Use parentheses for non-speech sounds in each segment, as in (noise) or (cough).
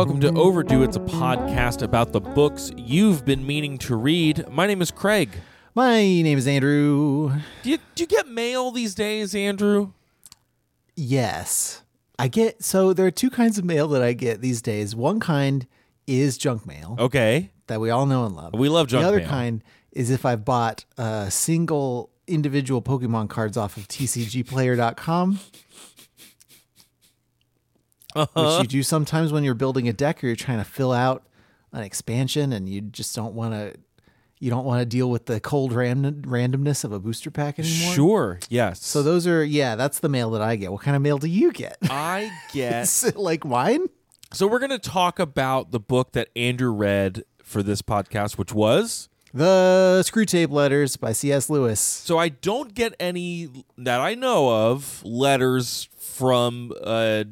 Welcome to Overdue. It's a podcast about the books you've been meaning to read. My name is Craig. My name is Andrew. Do you, do you get mail these days, Andrew? Yes. I get so there are two kinds of mail that I get these days. One kind is junk mail Okay. that we all know and love. We love junk mail. The other mail. kind is if I've bought a single individual Pokemon cards off of tcgplayer.com. Uh-huh. Which you do sometimes when you're building a deck or you're trying to fill out an expansion and you just don't want to you don't want to deal with the cold random, randomness of a booster pack anymore. Sure. Yes. So those are yeah, that's the mail that I get. What kind of mail do you get? I get. (laughs) Like mine? so we're going to talk about the book that Andrew read for this podcast, which was. The Screwtape Letters by C.S. Lewis. So I don't get any that I know of letters from a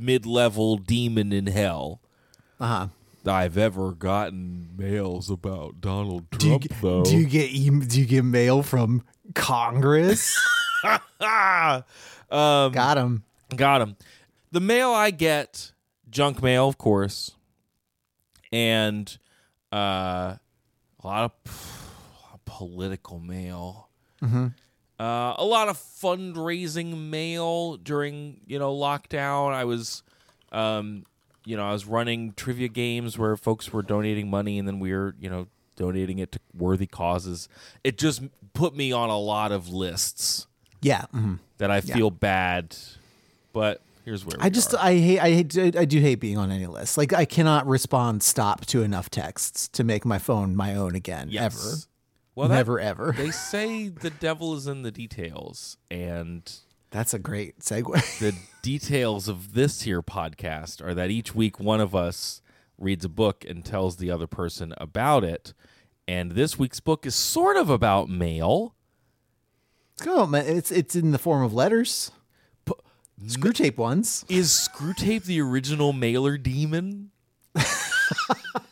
mid-level demon in hell. Uh huh. I've ever gotten mails about Donald Do you, Trump, get- though. do you get do you get mail from Congress? (laughs) um, Got him. got him. The mail I get, junk mail, of course, and uh, a lot of, political mail. Mm-hmm. Uh, a lot of fundraising mail during you know lockdown. I was, um, you know, I was running trivia games where folks were donating money, and then we were you know donating it to worthy causes. It just put me on a lot of lists Yeah. mhm. that I feel bad, but here's where I just are. I hate I hate I do hate being on any list. Like I cannot respond stop to enough texts to make my phone my own again. Yes. Ever. Well, that- Never ever. They say the devil is in the details, and That's a great segue. (laughs) the details of this here podcast are that each week one of us reads a book and tells the other person about it. And this week's book is sort of about mail. Come on, man. It's it's in the form of letters. Screwtape ones. Is Screwtape the original mailer demon? (laughs)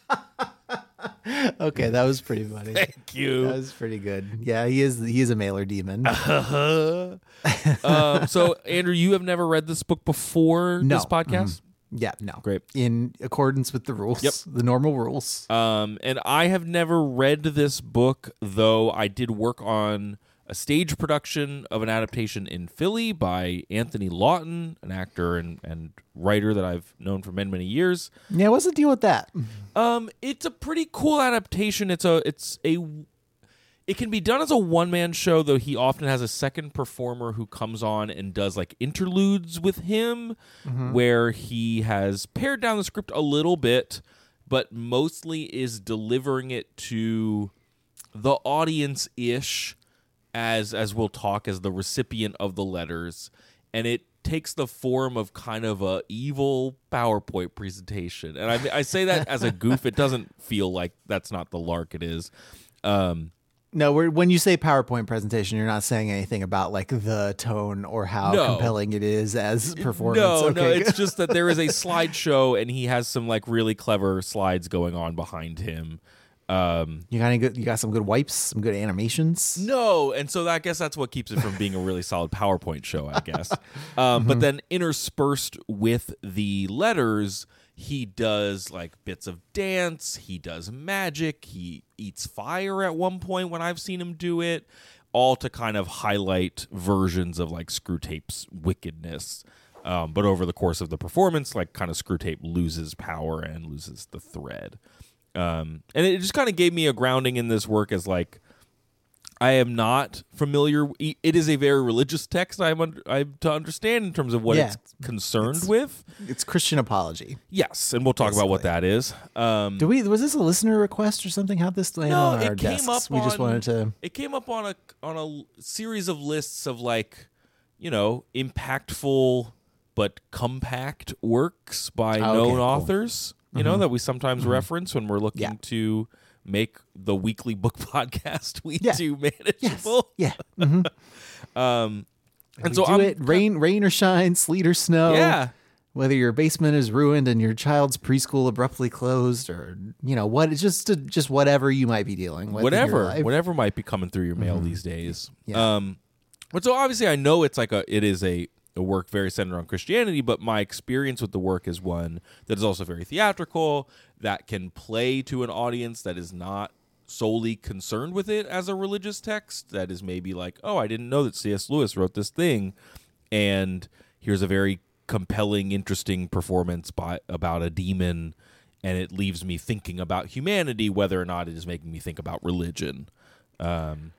Okay, that was pretty funny. (laughs) Thank you. That was pretty good. Yeah, he is he is a mailer demon. (laughs) um, so, Andrew, you have never read this book before No. this podcast? Yeah, no. Great. In accordance with the rules, Yep. the normal rules. Um, and I have never read this book, though I did work on a stage production of an adaptation in Philly by Anthony Lawton, an actor and, and writer that I've known for many, many years. Yeah, what's the deal with that? Um, it's a pretty cool adaptation. It's a it's a it can be done as a one man show, though he often has a second performer who comes on and does like interludes with him, where he has pared down the script a little bit, but mostly is delivering it to the audience ish as as we'll talk as the recipient of the letters and it takes the form of kind of a evil PowerPoint presentation. And I I say that as a goof. It doesn't feel like that's not the lark it is. Um No, we're, when you say PowerPoint presentation, you're not saying anything about like the tone or how No. compelling it is as performance. no, okay. no, it's just that there is a (laughs) slideshow and he has some like really clever slides going on behind him. Um you got any good? You got some good wipes, some good animations. No, and so I guess that's what keeps it from being a really solid PowerPoint show, I guess. (laughs) Um, But then interspersed with the letters, he does like bits of dance, he does magic, he eats fire at one point when I've seen him do it, all to kind of highlight versions of like Screwtape's wickedness. Um, but over the course of the performance, like kind of Screwtape loses power and loses the thread. Um, and it just kind of gave me a grounding in this work as like I am not familiar. It is a very religious text. I'm un- I'm to understand in terms of what Yeah. it's concerned with. It's Christian apology. Yes, and we'll talk about what that is. Um, Do we? Was this a listener request or something? How this land no, on our it came desks? up. we just wanted to. It came up on a on a series of lists of like, you know, impactful but compact works by Oh, okay, known cool. authors. You know that we sometimes reference when we're looking Yeah. to make the weekly book (laughs) podcast we Yeah. do manageable. Yeah. hmm (laughs) Um, and so do I'm it rain, rain or shine, sleet or snow. yeah. Whether your basement is ruined and your child's preschool abruptly closed, or you know what, it's just just whatever you might be dealing with. in your whatever life. whatever might be coming through your mail these days Yeah. um but so obviously i know it's like a it is a a work very centered on christianity but my experience with the work is one that is also very theatrical that can play to an audience that is not solely concerned with it as a religious text that is maybe like oh i didn't know that cs lewis wrote this thing and here's a very compelling interesting performance by about a demon and it leaves me thinking about humanity whether or not it is making me think about religion. Um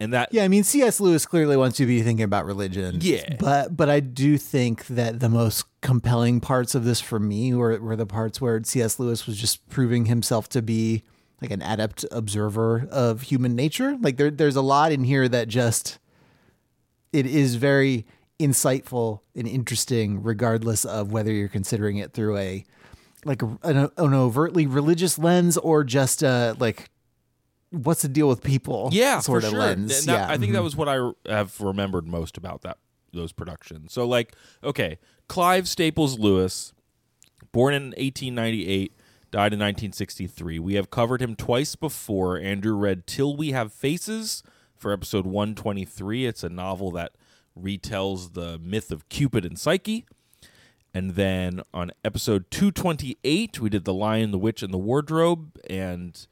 and that Yeah, I mean, C.S. Lewis clearly wants you to be thinking about religion. Yeah. but but I do think that the most compelling parts of this for me were were the parts where C.S. Lewis was just proving himself to be like an adept observer of human nature. Like there, there's a lot in here that just it is very insightful and interesting, regardless of whether you're considering it through a like an, an overtly religious lens or just a like what's the deal with people yeah sort for of sure. lens? that- yeah i think that mm-hmm. was what i have remembered most about that those productions. So like okay clive staples lewis born in 1898 died in 1963 we have covered him twice before andrew read till we have faces for episode 123 it's a novel that retells the myth of cupid and psyche. And then on episode 228 we did the lion the witch and the wardrobe and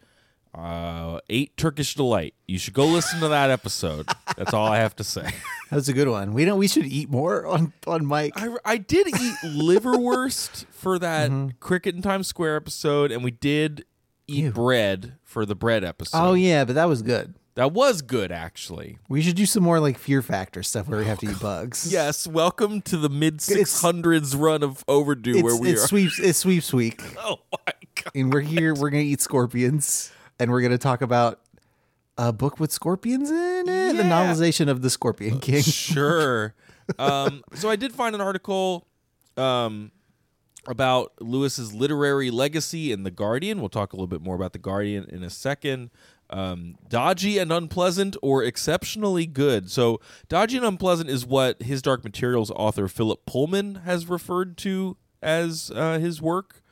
uh, eight Turkish delight. You should go listen to that episode. That's all I have to say. (laughs) That was a good one. We don't. We should eat more on on Mike. I, I did eat liverwurst for that cricket in Times Square episode, and we did eat Ew. bread for the bread episode. oh yeah, but that was good. that was good actually. We should do some more like Fear Factor stuff where we have to eat bugs. (laughs) Yes, welcome to the mid six hundreds run of overdue where we it's are. sweeps. It's sweeps week, (laughs) Oh my god! and we're here. We're gonna eat scorpions, and we're gonna talk about a book with scorpions in it. The novelization of the Scorpion King. sure. (laughs) Um, so I did find an article um, about Lewis's literary legacy in The Guardian. We'll talk a little bit more about The Guardian in a second. Um, dodgy and unpleasant or exceptionally good. So, dodgy and unpleasant is what his Dark Materials author Philip Pullman has referred to as uh, his work.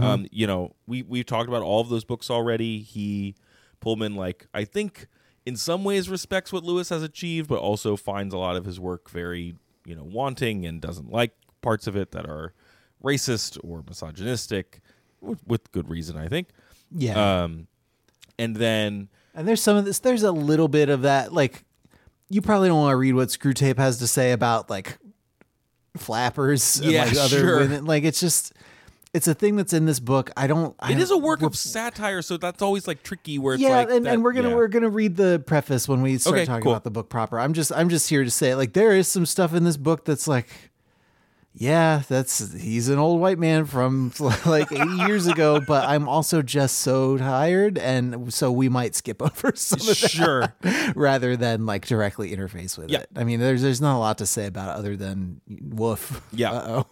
Um, you know, we we've talked about all of those books already. He Pullman, like I think, in some ways respects what Lewis has achieved, but also finds a lot of his work very, you know, wanting and doesn't like parts of it that are racist or misogynistic, with, with good reason, I think. Yeah, Um, and then and there's some of this. There's a little bit of that. Like, you probably don't want to read what Screwtape has to say about like flappers. and, Yeah, like, (laughs) other sure. women. Like, it's just. It's a thing that's in this book. I don't. I it is a work of satire, so that's always like tricky. Where it's yeah, like, and, that- and we're gonna yeah. we're gonna read the preface when we start Okay, talking cool. about the book proper. I'm just I'm just here to say like there is some stuff in this book that's like, yeah, that's he's an old white man from (laughs) like 80 years ago, but I'm also just so tired, and so we might skip (laughs) over some of that sure. (laughs) rather than like directly interface with Yeah. it. I mean, there's there's not a lot to say about it other than woof. Yeah. Uh-oh.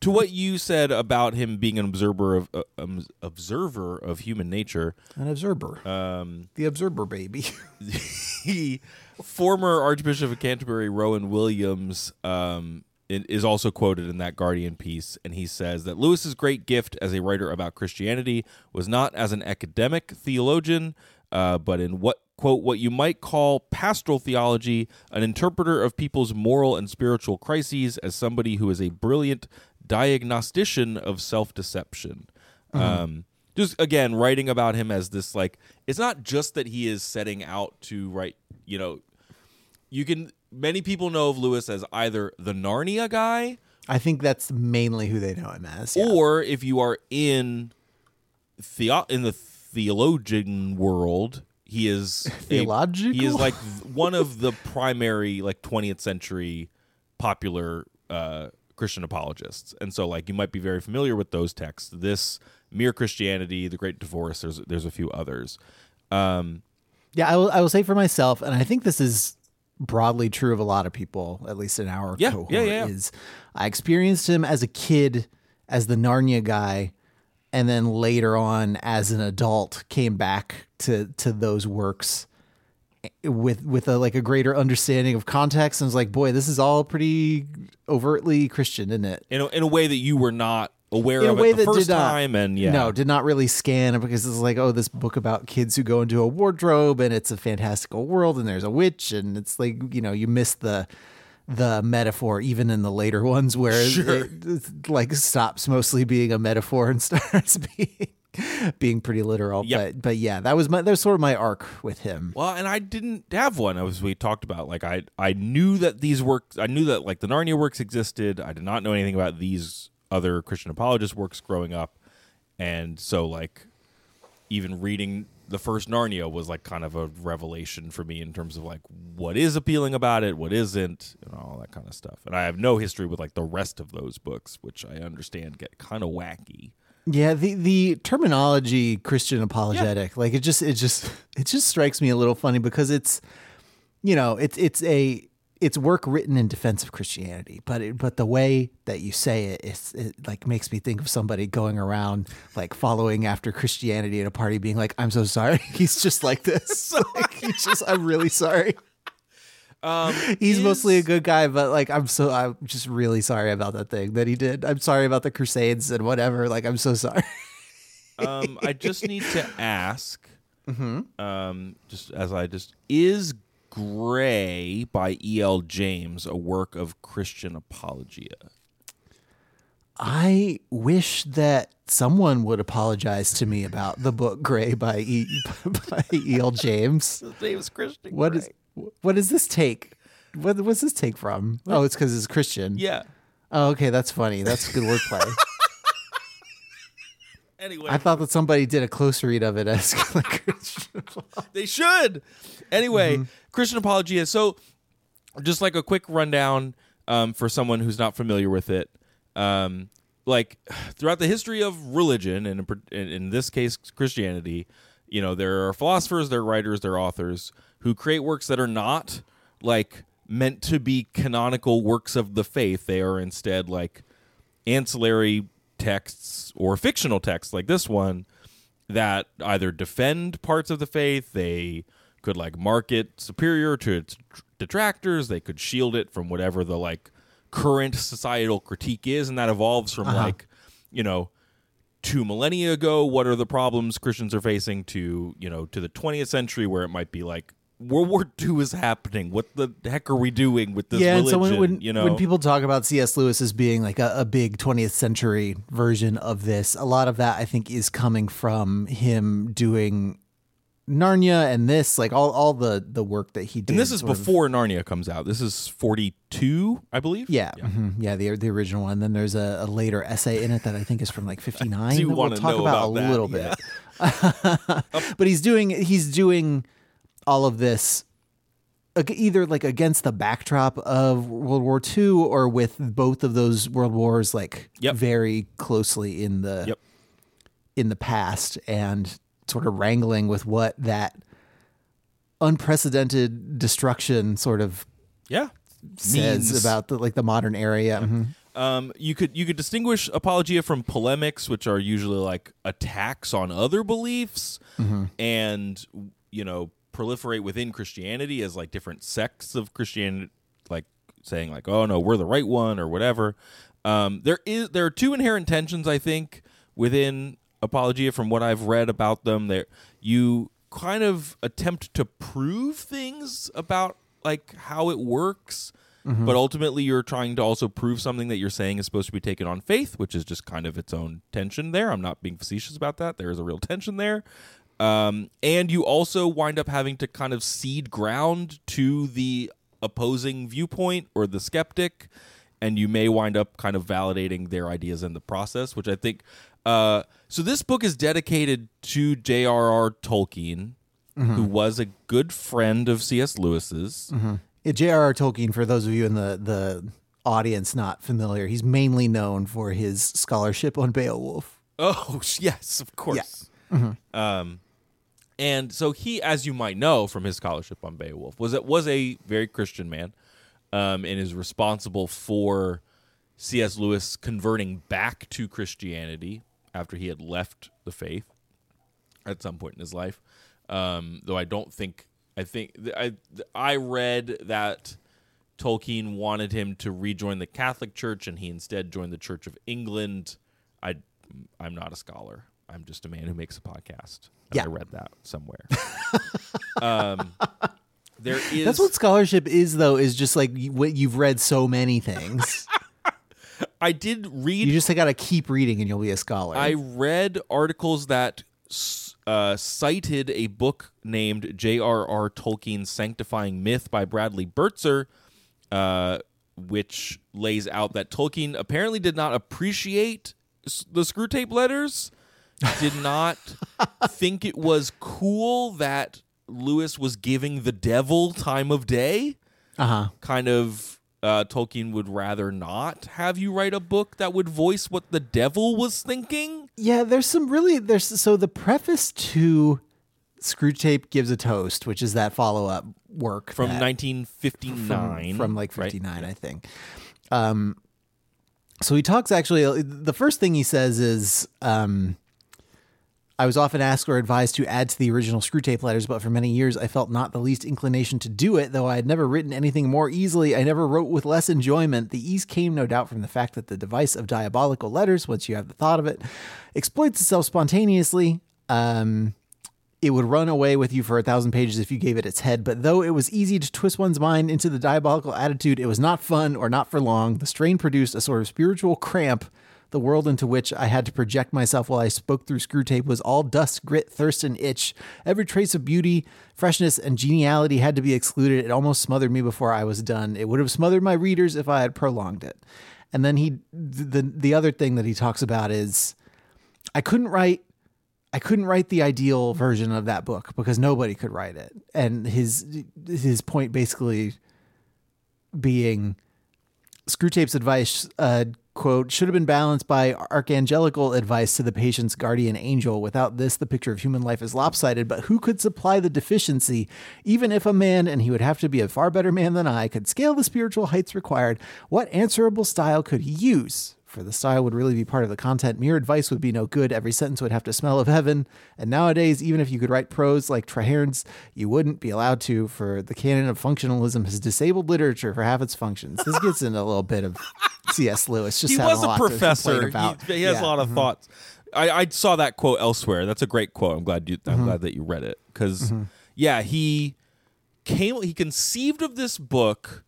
To what you said about him being an observer of uh, um, observer of human nature, An observer, um, the observer baby. he (laughs) (laughs) former Archbishop of Canterbury Rowan Williams um, is also quoted in that Guardian piece, and he says that Lewis's great gift as a writer about Christianity was not as an academic theologian, uh, but in what quote what you might call pastoral theology, an interpreter of people's moral and spiritual crises, as somebody who is a brilliant diagnostician of self-deception. Um, just again writing about him as this like it's not just that he is setting out to write you know you can many people know of lewis as either the narnia guy I think that's mainly who they know him as. yeah. or if you are in theo- in the theologian world he is (laughs) a- Theological? he is like one of the primary like 20th century popular uh, Christian apologists, and so like you might be very familiar with those texts. This Mere Christianity, The Great Divorce. There's there's a few others. Um, Yeah, I will. I will say for myself, and I think this is broadly true of a lot of people, at least in our Yeah, cohort. yeah, yeah. Is I experienced him as a kid as the Narnia guy, and then later on as an adult came back to to those works with with a like a greater understanding of context and was like, boy, this is all pretty overtly Christian, isn't it? in a, in a way that you were not aware in a of way it the that first did not, time, and yeah, no, did not really scan it because it's like, oh, this book about kids who go into a wardrobe and it's a fantastical world and there's a witch and it's like you know you miss the the metaphor even in the later ones where Sure. it, it, like stops mostly being a metaphor and (laughs) starts being (laughs) being pretty literal. Yep. But but yeah, that was my that was sort of my arc with him. Well, and I didn't have one. As we talked about, like I I knew that these works, I knew that like the Narnia works existed. I did not know anything about these other Christian apologist works growing up, and so like even reading the first Narnia was like kind of a revelation for me in terms of like what is appealing about it, what isn't, and all that kind of stuff. And I have no history with like the rest of those books, which I understand get kind of wacky. Yeah, the the terminology Christian apologetic, like it just it just (laughs) it just strikes me a little funny because it's you know, it's it's a it's work written in defense of Christianity, but it, but the way that you say it, it's, it like makes me think of somebody going around like following after Christianity at a party, being like, "I'm so sorry, (laughs) he's just like this. (laughs) like, he's just, I'm really sorry. Um, He's is- mostly a good guy, but like, I'm so, I'm just really sorry about that thing that he did. I'm sorry about the Crusades and whatever. Like, I'm so sorry. (laughs) um, I just need to ask, Mm-hmm. um, just as I just is Grey by E. L. James a work of Christian apologia? I wish that someone would apologize to me about the book Grey by E. (laughs) by E. L. James. His name is Christian. Grey. What is what is this take? What what's this take from? Oh, it's because it's Christian. Yeah. Oh, okay, that's funny. That's good wordplay. (laughs) Anyway, I thought that somebody did a close read of it as like (laughs) Christian. they should. Anyway, Mm-hmm. Christian apologia. So, just like a quick rundown um, for someone who's not familiar with it. Um, like (sighs) throughout the history of religion, and in, in, in this case Christianity, you know there are philosophers, there are writers, there are authors who create works that are not like meant to be canonical works of the faith. They are instead like ancillary texts or fictional texts like this one that either defend parts of the faith, they could like mark it superior to its detractors, they could shield it from whatever the like current societal critique is, and that evolves from uh-huh. like, you know, two millennia ago, what are the problems Christians are facing to, you know, to the 20th century where it might be like World War II is happening. What the heck are we doing with this yeah, and religion? so when when, you know, when people talk about C.S. Lewis as being like a, a big 20th century version of this, a lot of that I think is coming from him doing Narnia and this, like all all the the work that he did. and this is sort of- before Narnia comes out. This is 42, I believe. Yeah, mhm, yeah, the the original one. Then there's a, a later essay in it that I think is from like (laughs) '59. Do you we'll talk about, about a that? little bit. (laughs) but he's doing he's doing all of this either like against the backdrop of World War II or with both of those world wars like Yep. very closely in the Yep. in the past and sort of wrangling with what that unprecedented destruction sort of Yeah. says Means. about the like the modern area. Yeah. mhm. Um, you could you could distinguish apologia from polemics, which are usually like attacks on other beliefs, and you know proliferate within Christianity as like different sects of Christianity, like saying like, oh no, we're the right one or whatever. Um, there is there are two inherent tensions I think within apologia from what I've read about them. There you kind of attempt to prove things about like how it works but ultimately you're trying to also prove something that you're saying is supposed to be taken on faith which is just kind of its own tension there. I'm not being facetious about that. There is a real tension there. Um, and you also wind up having to kind of cede ground to the opposing viewpoint or the skeptic and you may wind up kind of validating their ideas in the process which i think uh, so this book is dedicated to j.r.r tolkien who was a good friend of C.S. Lewis's. Yeah, J.R.R. Tolkien, for those of you in the, the audience not familiar, he's mainly known for his scholarship on Beowulf. Oh (laughs) yes, of course. Um, and so he, as you might know from his scholarship on Beowulf, was it was a very Christian man, um, and is responsible for C.S. Lewis converting back to Christianity after he had left the faith at some point in his life. Um, though I don't think I think I I read that Tolkien wanted him to rejoin the Catholic Church, and he instead joined the Church of England. I I'm not a scholar. I'm just a man who makes a podcast. And Yeah. I read that somewhere. (laughs) um, there is That's what scholarship is, though, is just like you, what you've read so many things. (laughs) I did read you just got to keep reading and you'll be a scholar. I read articles that uh, cited a book named J.R.R. Tolkien's Sanctifying Myth by Bradley Birzer, uh, which lays out that Tolkien apparently did not appreciate the Screwtape letters, did not (laughs) think it was cool that Lewis was giving the devil time of day uh huh. kind of uh, Tolkien would rather not have you write a book that would voice what the devil was thinking. Yeah, there's some really there's so the preface to Screwtape Gives a Toast, which is that follow up work From that- 1959. from, from like right? 59 i think um so he talks actually the first thing he says is um I was often asked or advised to add to the original Screwtape letters, but for many years I felt not the least inclination to do it, though I had never written anything more easily. I never wrote with less enjoyment. The ease came, no doubt, from the fact that the device of diabolical letters, once you have the thought of it, exploits itself spontaneously. Um, it would run away with you for a thousand pages if you gave it its head, but though it was easy to twist one's mind into the diabolical attitude, it was not fun or not for long. The strain produced a sort of spiritual cramp. The world into which I had to project myself while I spoke through Screwtape was all dust, grit, thirst, and itch. Every trace of beauty, freshness, and geniality had to be excluded. It almost smothered me before I was done. It would have smothered my readers if I had prolonged it. And then he, the the other thing that he talks about is, I couldn't write I couldn't write the ideal version of that book because nobody could write it. And his his point basically being Screwtape's advice uh, quote should have been balanced by archangelical advice to the patient's guardian angel. Without this, the picture of human life is lopsided. But who could supply the deficiency? Even if a man, and he would have to be a far better man than I, could scale the spiritual heights required, what answerable style could he use? For the style would really be part of the content. Mere advice would be no good. Every sentence would have to smell of heaven. And nowadays, even if you could write prose like Traherne's, you wouldn't be allowed to, for the canon of functionalism has disabled literature for half its functions. This gets into a little bit of C.S. Lewis. Just He was a, a lot to complain professor. About. He, he has Yeah. Mm-hmm. a lot of thoughts. I, I saw that quote elsewhere. That's a great quote. I'm glad you. I'm Mm-hmm. glad that you read it because, yeah, he came. He conceived of this book.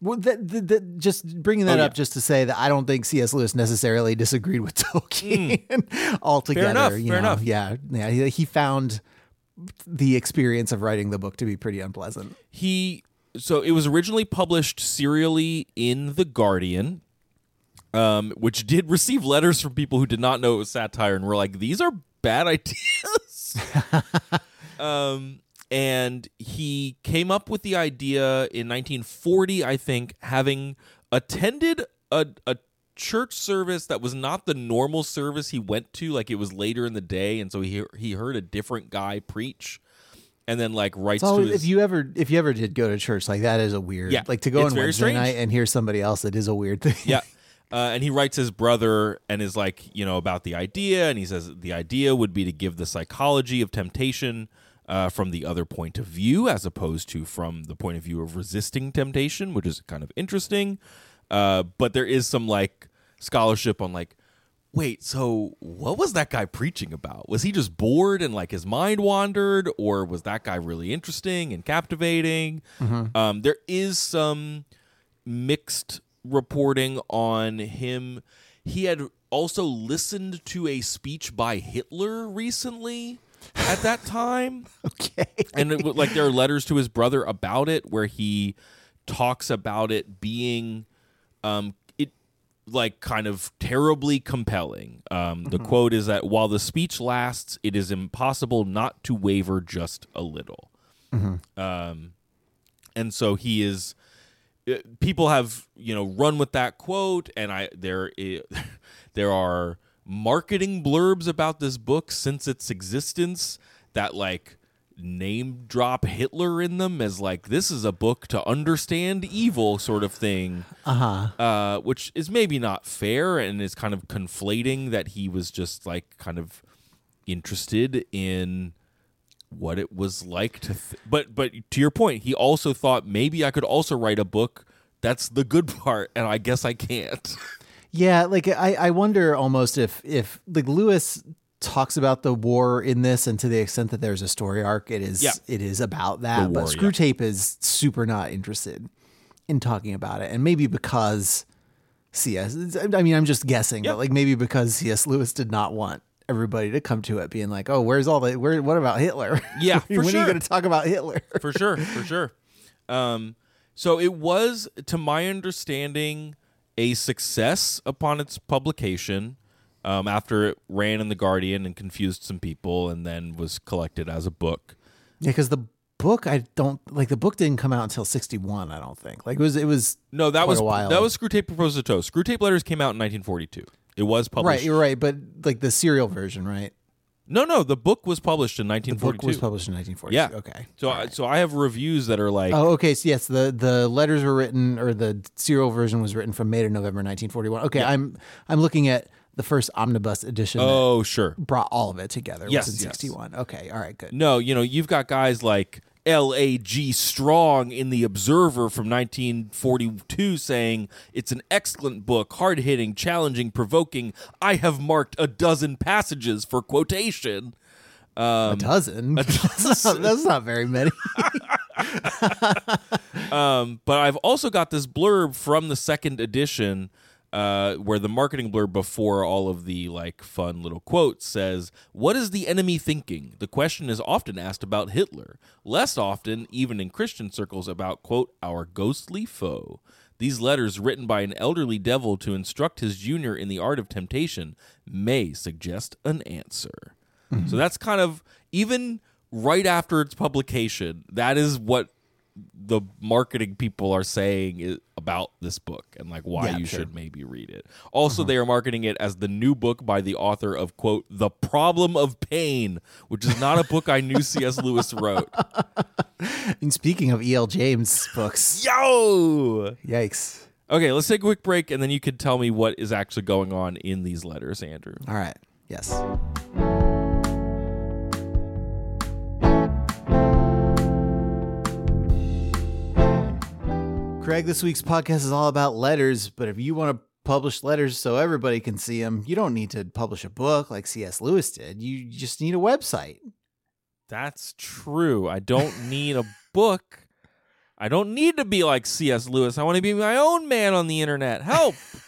Well, that, that, that- just bringing that Oh, up yeah. just to say that I don't think C.S. Lewis necessarily disagreed with (laughs) Tolkien altogether. Hmm. enough, you fair know? enough. Yeah, yeah. He, he found the experience of writing the book to be pretty unpleasant. He so it was originally published serially in the Guardian, um, which did receive letters from people who did not know it was satire and were like, "These are bad (laughs) ideas." (laughs) um, and he came up with the idea in 1940, I think, having attended a, a church service that was not the normal service he went to. Like it was later in the day, and so he he heard a different guy preach, and then like writes So to if his. you ever if you ever did go to church, like that is a weird. Yeah, like to go on Wednesday strange. night and hear somebody else, it is a weird thing. yeah. (laughs) Uh, and he writes his brother and is like, you know, about the idea. And he says the idea would be to give the psychology of temptation uh, from the other point of view, as opposed to from the point of view of resisting temptation, which is kind of interesting. Uh, but there is some like scholarship on like, wait, so what was that guy preaching about? Was he just bored and like his mind wandered, or was that guy really interesting and captivating? Um, there is some mixed reporting on him. He had also listened to a speech by Hitler recently at that time. (laughs) Okay. and it, like there are letters to his brother about it where he talks about it being um it like kind of terribly compelling. Um, the quote is that while the speech lasts, it is impossible not to waver just a little. Um, and so he is. uh, People have you know run with that quote, and I there i- (laughs) there are marketing blurbs about this book since its existence that like name drop Hitler in them as like this is a book to understand evil sort of thing Uh-huh. uh, which is maybe not fair and is kind of conflating that he was just like kind of interested in what it was like to th- but but to your point he also thought maybe I could also write a book that's the good (laughs) part and I guess I can't Yeah, like I, I wonder almost if if like Lewis talks about the war in this and to the extent that there's a story arc, it is Yeah. it is about that. War, but Screw yeah. Tape is super not interested in talking about it. And maybe because CS I mean I'm just guessing, Yeah. but like maybe because CS Lewis did not want everybody to come to it being like, Oh, where's all the where what about Hitler? (laughs) Yeah, when for are sure. you gonna talk about Hitler? for sure, for sure. Um, so it was, to my understanding, a success upon its publication. Um, after it ran in the Guardian and confused some people, and then was collected as a book. Yeah, because the book I don't like the book didn't come out until sixty one, I don't think. Like it was it was No, that was a while. that was Screwtape Proposes a Toast. Screwtape Letters came out in 1942. It was published. Right, you're right, but like the serial version, right? No, no, the book was published in The 1942. book was published in 1940. Yeah. Okay. So, I, so I have reviews that are like, Oh, okay. So yes, the the letters were written, or the serial version was written from May to November 1941. Okay, I'm I'm looking at the first omnibus edition oh, sure. brought all of it together. Yes, was in yes. 61. Okay, all right, good. No, you know, you've got guys like L.A.G. Strong in The Observer from 1942 saying it's an excellent book, hard hitting, challenging, provoking. I have marked a dozen passages for quotation. a (laughs) dozen. that's, not, that's not very many. (laughs) (laughs) Um, but I've also got this blurb from the second edition. Uh, where the marketing blurb before all of the like fun little quotes says, "What is the enemy thinking?" The question is often asked about Hitler. Less often, even in Christian circles, about quote our ghostly foe. These letters, written by an elderly devil to instruct his junior in the art of temptation, may suggest an answer. So that's kind of even right after its publication. That is what the marketing people are saying about this book and like why Yeah, you sure. should maybe read it. Also, uh-huh. they are marketing it as the new book by the author of quote The Problem of Pain, which is not a book I knew C.S. Lewis wrote. (laughs) and speaking of E.L. James books, (laughs) Yo. yikes. Okay, let's take a quick break and then you can tell me what is actually going on in these letters, Andrew. All right. Yes. Craig, this week's podcast is all about letters, but if you want to publish letters so everybody can see them, you don't need to publish a book like C.S. Lewis did. You just need a website. That's true. I don't (laughs) need a book. I don't need to be like C.S. Lewis. I want to be my own man on the internet. Help. (laughs)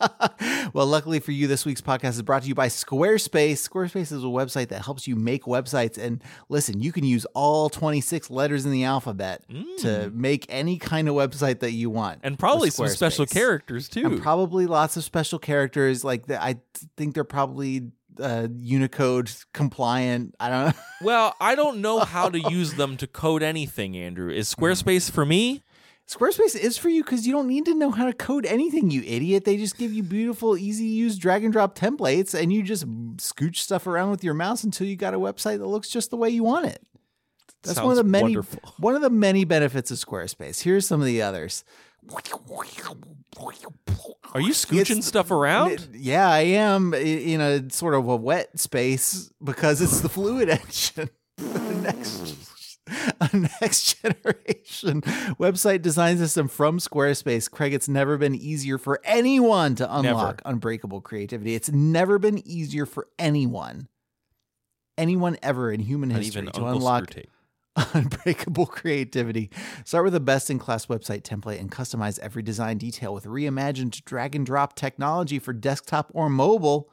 (laughs) well, luckily for you, this week's podcast is brought to you by Squarespace. Squarespace is a website that helps you make websites. And listen, you can use all 26 letters in the alphabet to make any kind of website that you want. Mm. and probably some special characters too. And probably lots of special characters. Like the, I think they're probably uh, Unicode compliant. I don't know. (laughs) well, I don't know how to (laughs) use them to code anything, Andrew. Is Squarespace for me? Squarespace is for you because you don't need to know how to code anything, you idiot. They just give you beautiful, easy to use drag and drop templates, and you just scooch stuff around with your mouse until you got a website that looks just the way you want it. That's one of the many wonderful. (laughs) one of the many benefits of Squarespace. Here's some of the others. Are you scooching It's- stuff around? Yeah, I am in a sort of a wet space because it's the fluid (laughs) engine. (laughs) next (laughs) a next generation website design system from Squarespace. Craig, it's never been easier for anyone to unlock unbreakable creativity. It's never been easier for anyone, anyone ever in human Not history to Uncle unlock (laughs) unbreakable creativity. Start with a best in class website template and customize every design detail with reimagined drag and drop technology for desktop or mobile.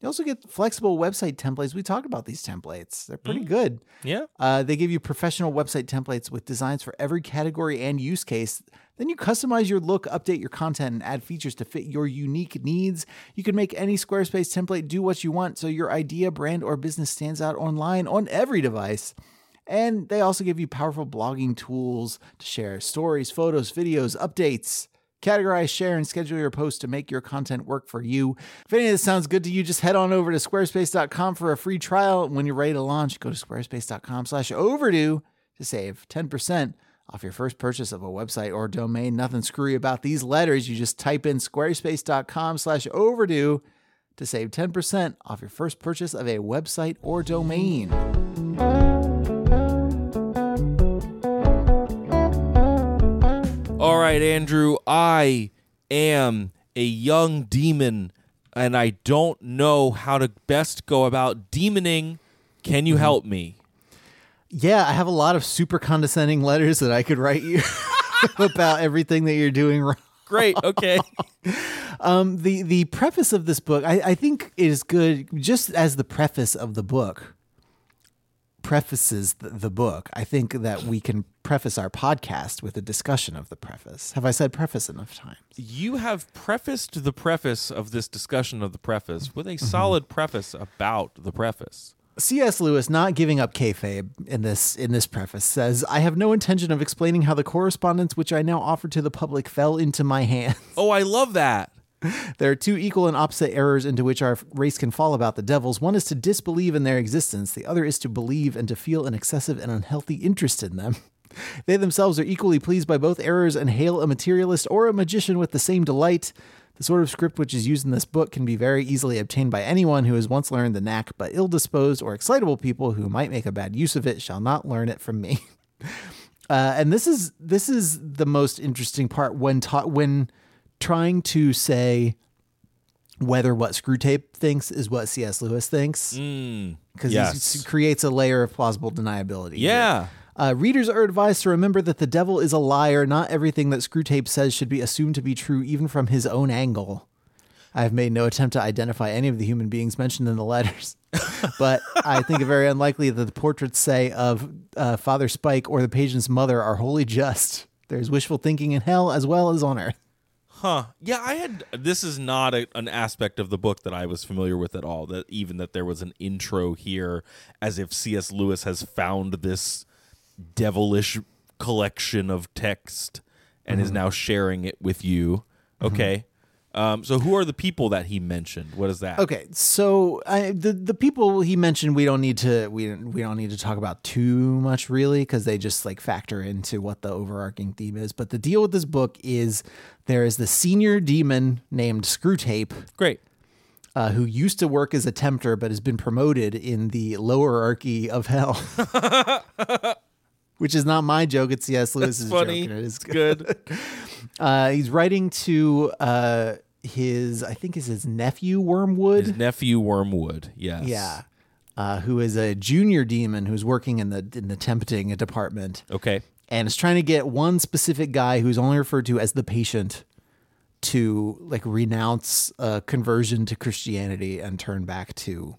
You also get flexible website templates. We talked about these templates. They're pretty good. Yeah. Uh, they give you professional website templates with designs for every category and use case. Then you customize your look, update your content, and add features to fit your unique needs. You can make any Squarespace template do what you want so your idea, brand, or business stands out online on every device. And they also give you powerful blogging tools to share stories, photos, videos, updates. Categorize, share, and schedule your posts to make your content work for you. If any of this sounds good to you, just head on over to squarespace.com for a free trial. When you're ready to launch, go to squarespace.com slash overdue to save 10% off your first purchase of a website or domain. Nothing screwy about these letters. You just type in squarespace.com slash overdue to save 10% off your first purchase of a website or domain. All right, Andrew, I am a young demon and I don't know how to best go about demoning. Can Mm-hmm. you help me? Yeah, I have a lot of super condescending letters that I could write you (laughs) about everything that you're doing wrong. Great. Okay. (laughs) Um, the the preface of this book, I, I think, is good just as the preface of the book prefaces the, the book. I think that we can preface our podcast with a discussion of the preface. Have I said preface enough times? you have prefaced the preface of this discussion of the preface with a Mm-hmm. solid preface about the preface. C.S. Lewis, not giving up kayfabe in this in this preface, says, "I have no intention of explaining how the correspondence which I now offer to the public fell into my hands." Oh, I love that. (laughs) There are two equal and opposite errors into which our race can fall about the devils. One is to disbelieve in their existence, the other is to believe and to feel an excessive and unhealthy interest in them. (laughs) They themselves are equally pleased by both errors and hail a materialist or a magician with the same delight. The sort of script which is used in this book can be very easily obtained by anyone who has once learned the knack, but ill disposed or excitable people who might make a bad use of it shall not learn it from me. (laughs) Uh, and this is this is the most interesting part when taught when trying to say whether what Screwtape thinks is what C.S. Lewis thinks because yes. he creates a layer of plausible deniability. Yeah. Uh, readers are advised to remember that the devil is a liar. Not everything that Screwtape says should be assumed to be true, even from his own angle. I have made no attempt to identify any of the human beings mentioned in the letters, (laughs) but I think it very unlikely that the portraits say of uh, Father Spike or the patient's mother are wholly just. There's wishful thinking in hell as well as on earth. Huh. Yeah, I had this is not a, an aspect of the book that I was familiar with at all. That even that there was an intro here as if C.S. Lewis has found this devilish collection of text and is mm-hmm. now sharing it with you. Mm-hmm. Okay. Um, so who are the people that he mentioned? What is that? Okay, so I, the the people he mentioned, we don't need to we we don't need to talk about too much really because they just like factor into what the overarching theme is. But the deal with this book is there is the senior demon named Screwtape Great. uh, who used to work as a tempter but has been promoted in the lowerarchy of hell. (laughs) Which is not my joke; it's C.S. Lewis's Funny. joke. it is It's good. (laughs) Uh, he's writing to uh, his, I think, is his nephew Wormwood. His nephew Wormwood. Yes. Yeah. Uh, who is a junior demon who's working in the in the tempting department Okay. and is trying to get one specific guy who's only referred to as the patient to like renounce uh, conversion to Christianity and turn back to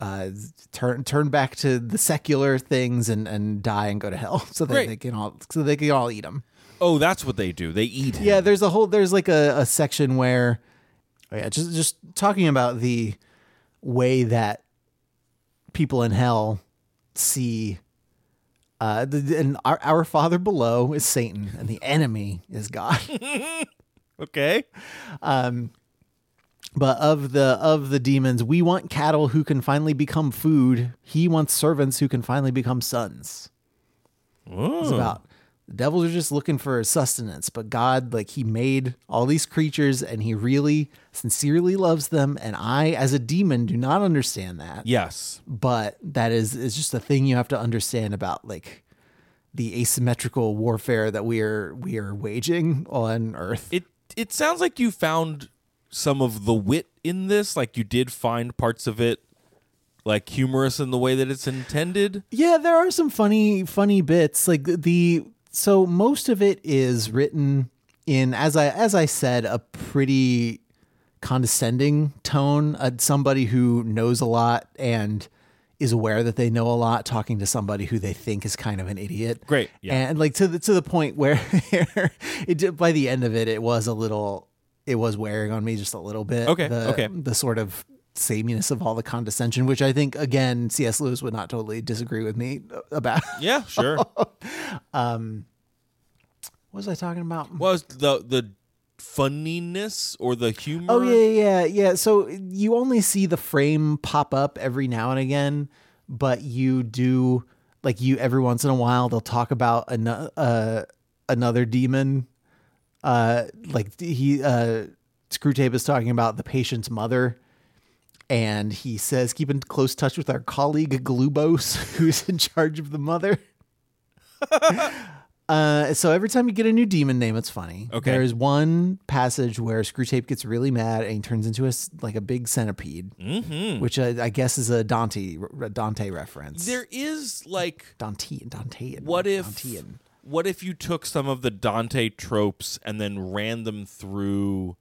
uh, turn turn back to the secular things and, and die and go to hell (laughs) so that Great. they can all so they can all eat him. Oh, that's what they do. They eat. him. Yeah, there's a whole there's like a, a section where oh yeah, just just talking about the way that people in hell see uh the, and our, our father below is Satan and the enemy is God. (laughs) Okay. Um, but of the of the demons, we want cattle who can finally become food. He wants servants who can finally become sons. It's about the devils are just looking for sustenance, but God, like He made all these creatures and He really sincerely loves them. And I, as a demon, do not understand that. Yes. But that is is just a thing you have to understand about like the asymmetrical warfare that we are we are waging on Earth. It it sounds like you found some of the wit in this. Like you did find parts of it like humorous in the way that it's intended. Yeah, there are some funny funny bits. Like the so most of it is written in as I as I said a pretty condescending tone. Uh, somebody who knows a lot and is aware that they know a lot, talking to somebody who they think is kind of an idiot. Great, yeah. and like to the to the point where (laughs) it did- by the end of it, it was a little, it was wearing on me just a little bit. Okay, the, okay. the sort of sameness of all the condescension, which I think again, C.S. Lewis would not totally disagree with me about. Yeah, sure. (laughs) what was I talking about? was the the funniness or the humor? Oh yeah, yeah, yeah. So you only see the frame pop up every now and again, but you do like you every once in a while they'll talk about an, uh, another demon. Uh, like he uh, Screwtape is talking about the patient's mother. And he says, keep in close touch with our colleague Glubose, (laughs) who's in charge of the mother. (laughs) Uh, so every time you get a new demon name, it's funny. Okay. There's one passage where Screwtape gets really mad and he turns into a like a big centipede, Mm-hmm. which I, I guess is a Dante a Dante reference. There is like Dante Dantean. what if Dantean. what if you took some of the Dante tropes and then ran them through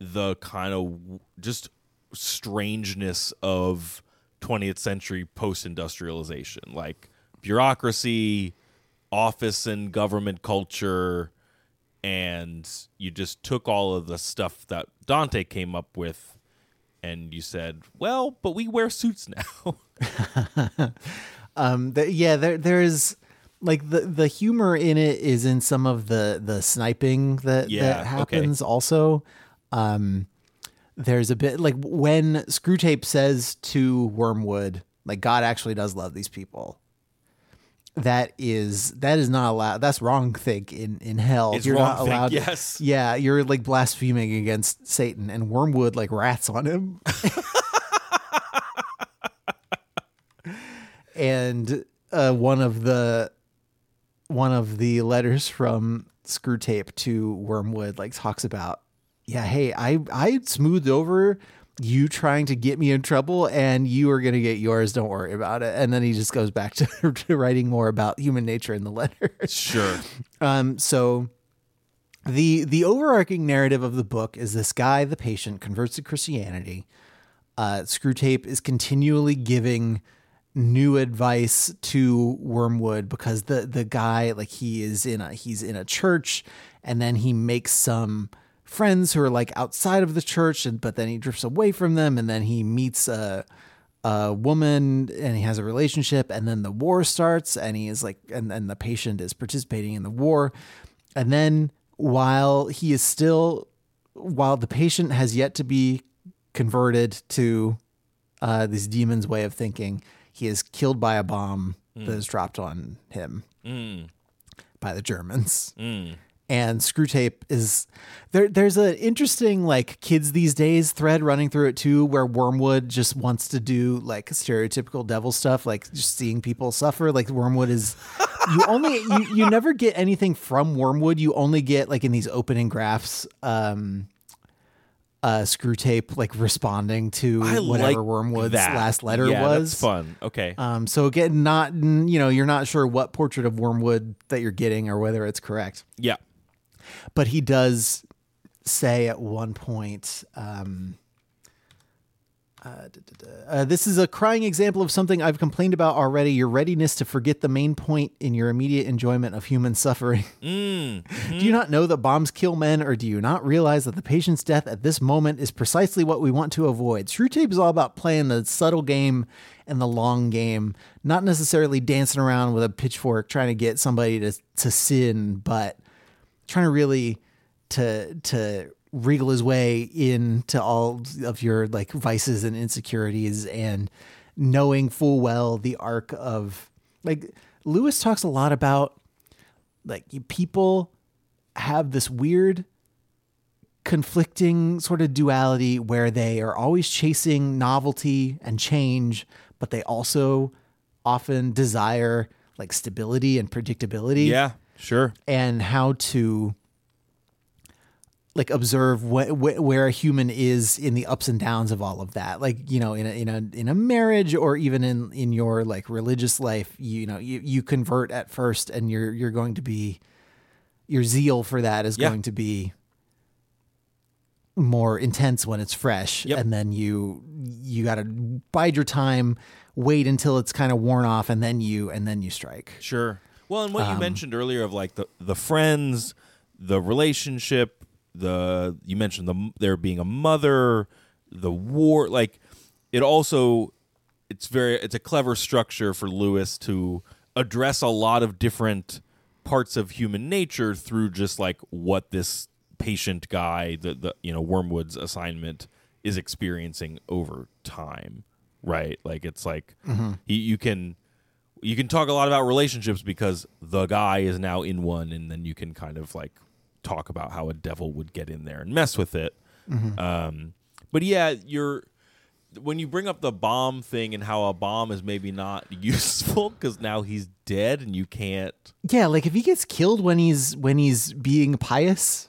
the kind of just strangeness of 20th century post-industrialization like bureaucracy office and government culture and you just took all of the stuff that Dante came up with and you said well but we wear suits (laughs) now Um, the, yeah, there there's like the the humor in it is in some of the the sniping that Yeah, that okay. happens. Also, um, there's a bit like when Screwtape says to Wormwood, like God actually does love these people. That is that is not allowed. That's wrong. Think in in hell. It's you're wrong not think, allowed. yes. Yeah, you're like blaspheming against Satan, and Wormwood like rats on him. (laughs) and uh, one of the one of the letters from Screwtape to Wormwood like talks about, yeah, hey, I I smoothed over you trying to get me in trouble, and you are gonna get yours. Don't worry about it. And then he just goes back (laughs) to, to writing more about human nature in the letter. sure (laughs) Um, so the the overarching narrative of the book is this guy, the patient, converts to Christianity. Uh, Screwtape is continually giving new advice to Wormwood because the the guy like he is in a he's in a church and then he makes some friends who are like outside of the church and but then he drifts away from them and then he meets a a woman and he has a relationship and then the war starts and he is like and then the patient is participating in the war. And then while he is still while the patient has yet to be converted to uh, this demon's way of thinking he is killed by a bomb that mm. is dropped on him mm. by the germans mm. And Screwtape is there. There's an interesting like kids these days thread running through it too, where Wormwood just wants to do like stereotypical devil stuff, like just seeing people suffer. Like Wormwood is you only (laughs) you you never get anything from Wormwood. You only get like in these opening graphs. Um, uh, Screwtape like responding to I whatever like Wormwood's that. last letter yeah, was. That's fun. Okay. Um, so again, not you know you're not sure what portrait of Wormwood that you're getting or whether it's correct yeah. But he does say at one point um, uh, da, da, da, uh, this is a crying example of something I've complained about already your readiness to forget the main point in your immediate enjoyment of human suffering. Mm. (laughs) Do you not know that bombs kill men, or do you not realize that the patient's death at this moment is precisely what we want to avoid? Screwtape is all about playing the subtle game and the long game, not necessarily dancing around with a pitchfork trying to get somebody to, to sin, but trying to really to to wriggle his way into all of your like vices and insecurities and knowing full well the arc of like Lewis talks a lot about like people have this weird conflicting sort of duality where they are always chasing novelty and change but they also often desire like stability and predictability Yeah. Sure. and how to like observe wh- wh- where a human is in the ups and downs of all of that like you know in a in a in a marriage or even in in your like religious life you know you, you convert at first and you're you're going to be your zeal for that is Yeah. going to be more intense when it's fresh Yep. and then you you got to bide your time wait until it's kind of worn off and then you and then you strike Sure. Well, and what Um, you mentioned earlier of like the the friends, the relationship, the you mentioned the there being a mother, the war, like it also it's very it's a clever structure for Lewis to address a lot of different parts of human nature through just like what this patient guy, the the you know Wormwood's assignment is experiencing over time, right? Like it's like you, you can you can talk a lot about relationships because the guy is now in one, and then you can kind of like talk about how a devil would get in there and mess with it. Um, but yeah, you're when you bring up the bomb thing and how a bomb is maybe not (laughs) useful because now he's dead and you can't yeah like if he gets killed when he's when he's being pious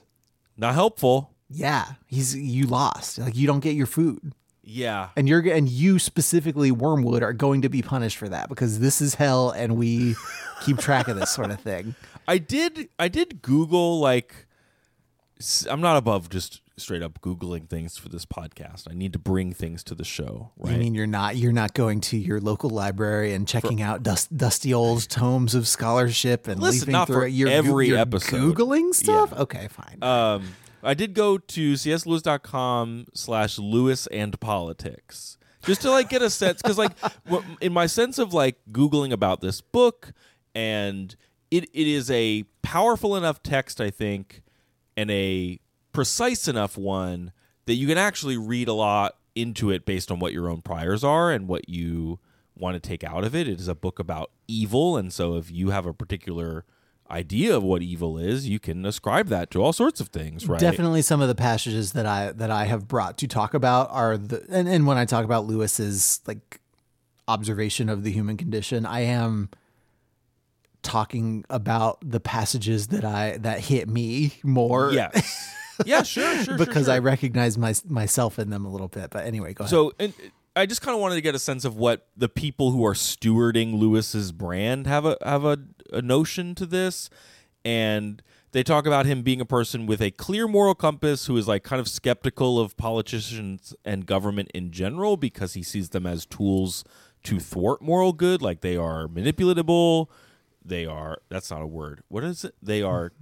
not helpful. yeah he's you lost like you don't get your food Yeah, and you're and you specifically wormwood are going to be punished for that because this is hell and we (laughs) keep track of this sort of thing I did. I did Google like. I'm not above just straight up googling things for this podcast. I need to bring things to the show, right? I mean, you're not you're not going to your local library and checking out dust, dusty old tomes of scholarship and Listen, leafing through for it. You're, every you're episode. googling stuff. Okay, fine. Um, I did go to cslewis.com slash Lewis and politics just to like get a sense because like (laughs) in my sense of like googling about this book and it, it is a powerful enough text I think and a precise enough one that you can actually read a lot into it based on what your own priors are and what you want to take out of it. It is a book about evil, and so if you have a particular idea of what evil is, you can ascribe that to all sorts of things, right? Definitely, some of the passages that I that I have brought to talk about are the and, and when I talk about Lewis's like observation of the human condition, I am talking about the passages that I that hit me more. Yes. (laughs) yeah, sure, sure, sure, because I recognize my, myself in them a little bit. But anyway, go ahead. So, and I just kind of wanted to get a sense of what the people who are stewarding Lewis's brand have a have a, a notion to this, and they talk about him being a person with a clear moral compass who is like kind of skeptical of politicians and government in general because he sees them as tools to thwart moral good, like they are manipulatable. They are that's not a word. What is it? They are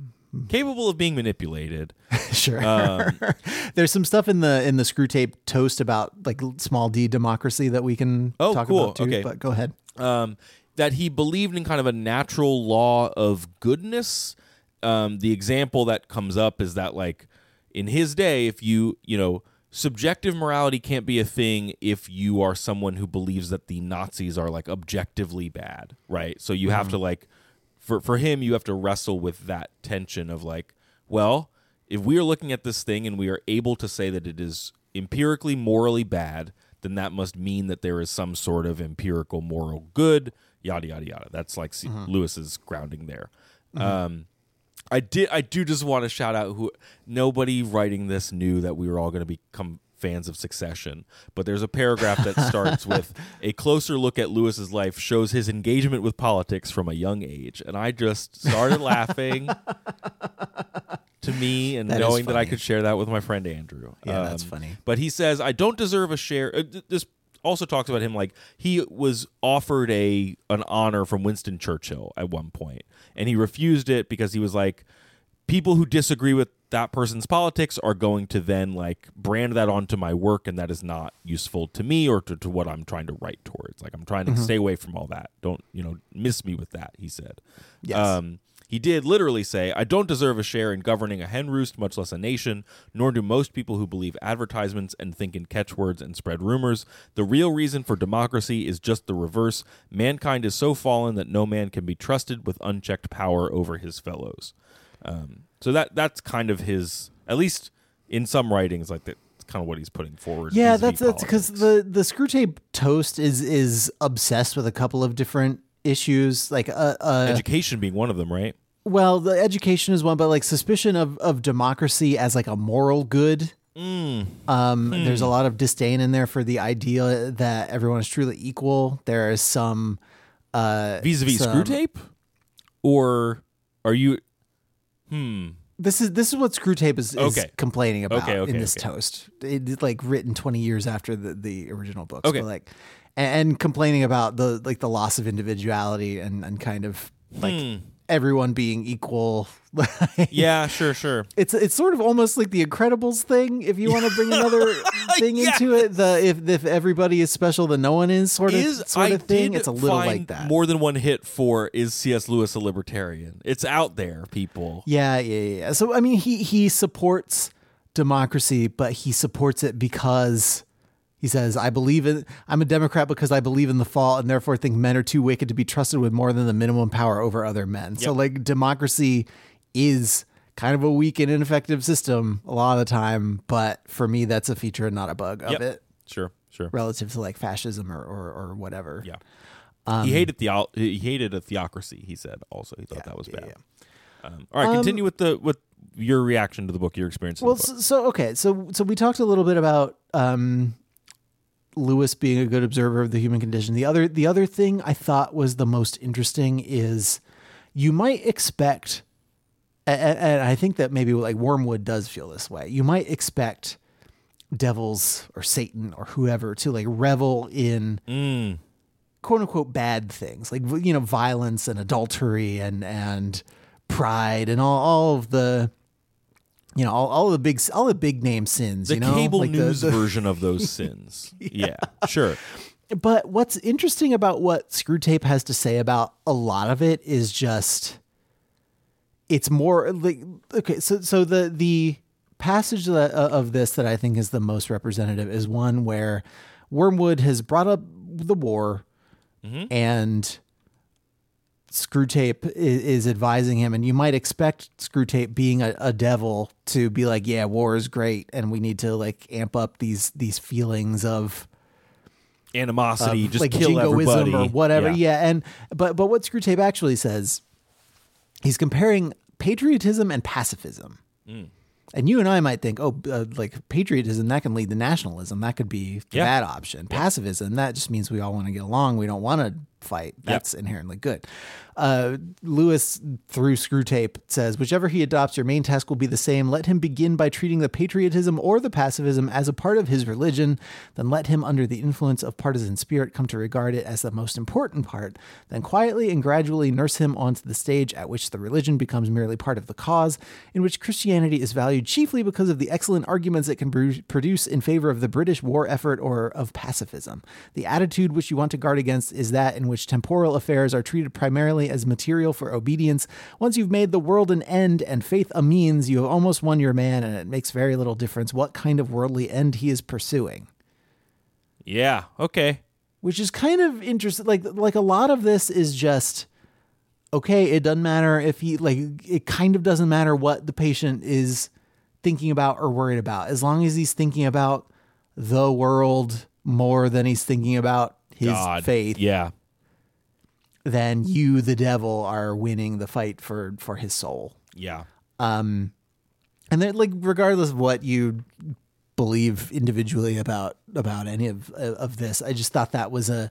capable of being manipulated. (laughs) sure. Um, (laughs) There's some stuff in the in the Screwtape toast about like small d democracy that we can Oh, talk cool. about too. Okay. But go ahead. um, that he believed in kind of a natural law of goodness. Um, the example that comes up is that, like, in his day, if you, you know, subjective morality can't be a thing if you are someone who believes that the Nazis are, like, objectively bad, right? So you have to, like, for, for him, you have to wrestle with that tension of, like, well, if we are looking at this thing and we are able to say that it is empirically morally bad, then that must mean that there is some sort of empirical moral good, yada yada yada. That's like C- Lewis's grounding there. Um, I did. I do just want to shout out who nobody writing this knew that we were all going to become fans of Succession. But there's a paragraph that starts (laughs) with a closer look at Lewis's life shows his engagement with politics from a young age, and I just started laughing (laughs) to me and That knowing that I could share that with my friend Andrew. Yeah, that's Um, funny. But he says, I don't deserve a share. Uh, this also talks about him like he was offered a an honor from Winston Churchill at one point, and he refused it because he was like, people who disagree with that person's politics are going to then like brand that onto my work, and that is not useful to me or to, to what I'm trying to write towards. Like I'm trying to stay away from all that. Don't you know miss me with that. He said. Yes. Um, he did literally say, I don't deserve a share in governing a hen roost, much less a nation, nor do most people who believe advertisements and think in catchwords and spread rumors. The real reason for democracy is just the reverse. Mankind is so fallen that no man can be trusted with unchecked power over his fellows. Um, so that that's kind of his, at least in some writings, like that's kind of what he's putting forward. Yeah, that's that's because the the Screwtape toast is is obsessed with a couple of different issues, like uh, uh education being one of them, right? well, the education is one, but like suspicion of of democracy as like a moral good. Mm. Um, There's Hmm. a lot of disdain in there for the idea that everyone is truly equal. There is some uh, vis-a-vis some- Screwtape or are you hmm This is this is what Screwtape is, is Okay. complaining about Okay, okay, in this toast. It's like written twenty years after the, the original books. Okay. But like and, and complaining about the like the loss of individuality and, and kind of like Hmm. Everyone being equal. (laughs) Yeah, sure, sure. It's it's sort of almost like the Incredibles thing, if you want to bring another (laughs) thing into it. The if if everybody is special, then no one is sort of Is sort I of thing. It's a little like that. More than one hit for is C.S. Lewis a libertarian? It's out there, people. Yeah, yeah, yeah, yeah. So I mean, he he supports democracy, but he supports it because he says, "I believe in. I'm a Democrat because I believe in the fall, and therefore think men are too wicked to be trusted with more than the minimum power over other men." So like, democracy is kind of a weak and ineffective system a lot of the time, but for me, that's a feature and not a bug of Yep. it, Sure, sure. relative to like fascism or or, or whatever. Yeah. Um, he hated the he hated a theocracy. He said also he thought that was yeah, bad. Um, all right, continue with the with your reaction to the book, your experience. Well, so, so okay, so so we talked a little bit about um, Lewis being a good observer of the human condition. The other the other thing I thought was the most interesting is you might expect, and, and I think that maybe like Wormwood does feel this way. You might expect devils or Satan or whoever to like revel in Mm. quote unquote bad things like you know violence and adultery and and pride and all, all of the you know all, all the big all the big name sins the you know cable Like the- news the- version of those (laughs) sins. yeah. sure. but what's interesting about what Screwtape has to say about a lot of it is just it's more like okay so so the the passage that, uh, of this that I think is the most representative is one where Wormwood has brought up the war and Screwtape is, is advising him, and you might expect Screwtape being a, a devil to be like, "Yeah, war is great, and we need to like amp up these these feelings of Animosity, of, just like kill jingoism everybody or whatever." Yeah. and but but what Screwtape actually says, he's comparing patriotism and pacifism. Mm. And you and I might think, oh, uh, like patriotism that can lead to nationalism. That could be the Yeah. bad option. Pacifism that just means we all want to get along. We don't want to fight. That's inherently good. Uh, Lewis through Screwtape, says, whichever he adopts, your main task will be the same. Let him begin by treating the patriotism or the pacifism as a part of his religion. Then let him, under the influence of partisan spirit, come to regard it as the most important part. Then quietly and gradually nurse him onto the stage at which the religion becomes merely part of the cause, in which Christianity is valued chiefly because of the excellent arguments it can pr- produce in favor of the British war effort or of pacifism. The attitude which you want to guard against is that in which temporal affairs are treated primarily as material for obedience. Once you've made the world an end and faith a means, you have almost won your man, and it makes very little difference what kind of worldly end he is pursuing Yeah. Okay. which is kind of interesting. Like like a lot of this is just okay. It doesn't matter if he like. It kind of doesn't matter what the patient is thinking about or worried about, as long as he's thinking about the world more than he's thinking about his God. faith. Yeah. Then you, the devil, are winning the fight for for his soul. Yeah. Um, and then like regardless of what you believe individually about about any of of this, I just thought that was a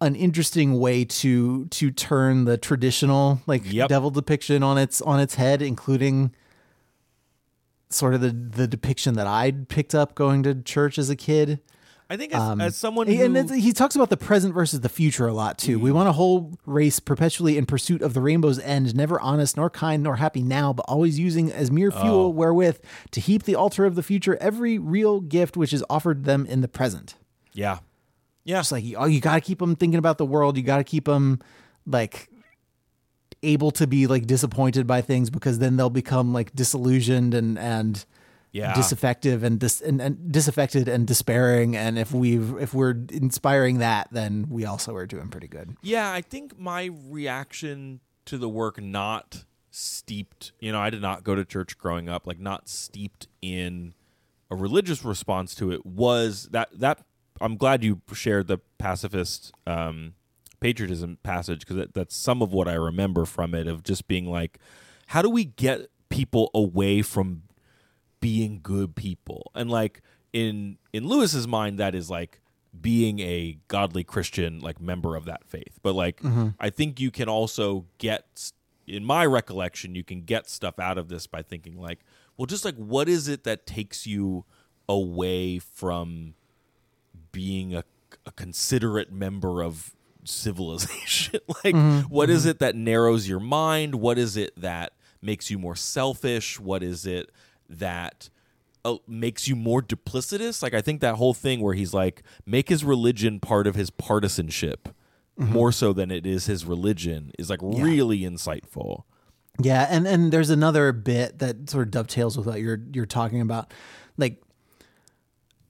an interesting way to to turn the traditional like Yep. devil depiction on its on its head, including sort of the the depiction that I'd picked up going to church as a kid. I think as, Um, as someone and who, it's- he talks about the present versus the future a lot too. We want a whole race perpetually in pursuit of the rainbow's end, never honest nor kind nor happy now, but always using as mere fuel wherewith to heap the altar of the future every real gift which is offered them in the present. yeah. Yeah. It's like oh, you got to keep them thinking about the world. You got to keep them like able to be like disappointed by things because then they'll become like disillusioned and and Yeah. disaffective and, dis- and, and disaffected and despairing and if we've if we're inspiring that then we also are doing pretty good Yeah, I think my reaction to the work not steeped, you know, I did not go to church growing up, like not steeped in a religious response to it was that that I'm glad you shared the pacifist um patriotism passage because that, that's some of what I remember from it of just being like how do we get people away from being good people and like in in lewis's mind that is like being a godly christian like member of that faith but like mm-hmm. i think you can also get in my recollection, you can get stuff out of this by thinking like, well, just like what is it that takes you away from being a, a considerate member of civilization? (laughs) like, mm-hmm. what is mm-hmm. it that narrows your mind? What is it that makes you more selfish? What is it that uh, makes you more duplicitous? Like, I think that whole thing where he's like, make his religion part of his partisanship more so than it is his religion is like really insightful. Yeah, and and there's another bit that sort of dovetails with what you're you're talking about. Like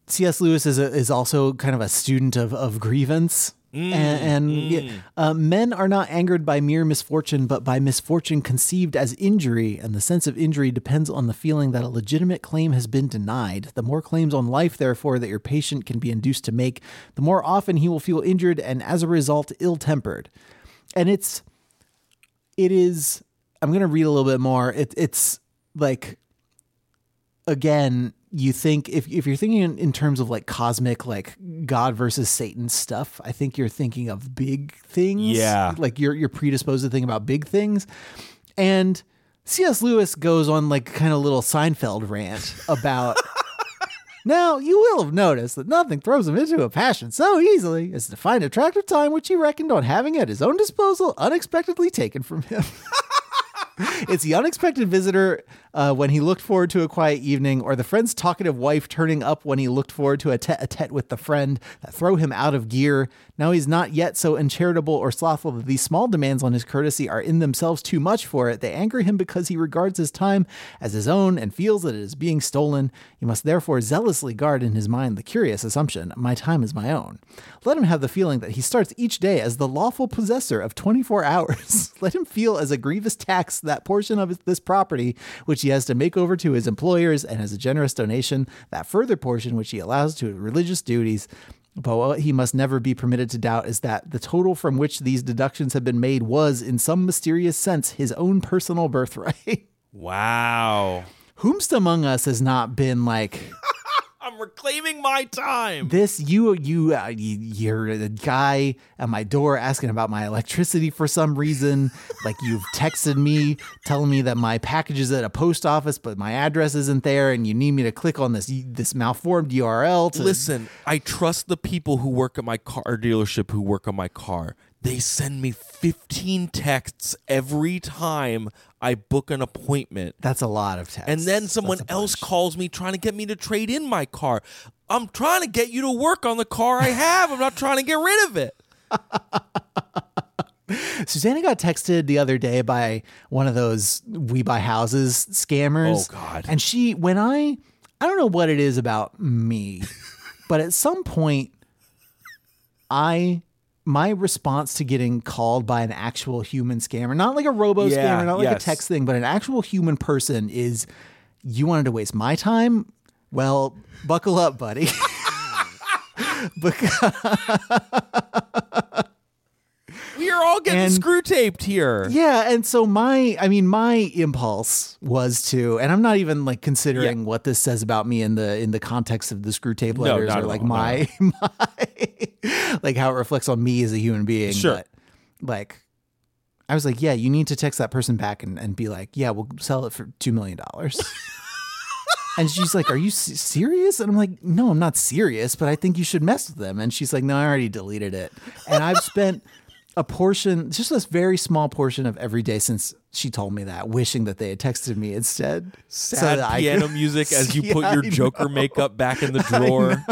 C.S. Lewis is a, is also kind of a student of of grievance. And, and yeah, uh, men are not angered by mere misfortune, but by misfortune conceived as injury. And the sense of injury depends on the feeling that a legitimate claim has been denied. The more claims on life, therefore, that your patient can be induced to make, the more often he will feel injured and, as a result, ill tempered. And it's, it is. I'm gonna read a little bit more. It, it's like, again, you think if if you're thinking in, in terms of like cosmic, like God versus Satan stuff, I think you're thinking of big things. Yeah. like you're you're predisposed to think about big things, and C.S. Lewis goes on like kind of little Seinfeld rant about. (laughs) Now, you will have noticed that nothing throws him into a passion so easily as to find attractive time which he reckoned on having at his own disposal unexpectedly taken from him. (laughs) (laughs) it's the unexpected visitor uh, when he looked forward to a quiet evening, or the friend's talkative wife turning up when he looked forward to a tete a tete with the friend that throw him out of gear. Now he's not yet so uncharitable or slothful that these small demands on his courtesy are in themselves too much for it. They anger him because he regards his time as his own and feels that it is being stolen. He must therefore zealously guard in his mind the curious assumption, my time is my own. Let him have the feeling that he starts each day as the lawful possessor of 24 (laughs) hours. Let him feel as a grievous tax that portion of this property which he has to make over to his employers and as a generous donation, that further portion which he allows to his religious duties. But what he must never be permitted to doubt is that the total from which these deductions have been made was, in some mysterious sense, his own personal birthright. (laughs) Wow. Whomst among us has not been like I'm reclaiming my time. this? You, you, uh, you, you're the guy at my door asking about my electricity for some reason. (laughs) like you've texted me telling me that my package is at a post office, but my address isn't there, and you need me to click on this this malformed URL. To, Listen, I trust the people who work at my car dealership who work on my car. They send me 15 texts every time I book an appointment. that's a lot of text. And then someone That's a else bunch. calls me trying to get me to trade in my car. I'm trying to get you to work on the car I have. I'm not trying to get rid of it. (laughs) Susanna got texted the other day by one of those we buy houses scammers. Oh, God. And she when I I don't know what it is about me, but at some point I my response to getting called by an actual human scammer, not like a robo Yeah, scammer, not like yes. a text thing, but an actual human person is you wanted to waste my time? Well, buckle up, buddy. (laughs) because We are all getting And- Screwtaped here. Yeah, and so my I mean my impulse was to and I'm not even like considering Yeah. what this says about me in the in the context of the Screwtape No, letters not or like all, my (laughs) my like how it reflects on me as a human being. Sure. But like I was like, yeah, you need to text that person back and, and be like, yeah, we'll sell it for two million dollars. (laughs) And she's like, "Are you serious?" And I'm like, "No, I'm not serious, but I think you should mess with them." And she's like, "No, I already deleted it." And I've spent a portion, just this very small portion of every day since she told me that, wishing that they had texted me instead. so Sad I piano could- music as (laughs) you Yeah, put your I Joker know. makeup back in the (laughs) drawer.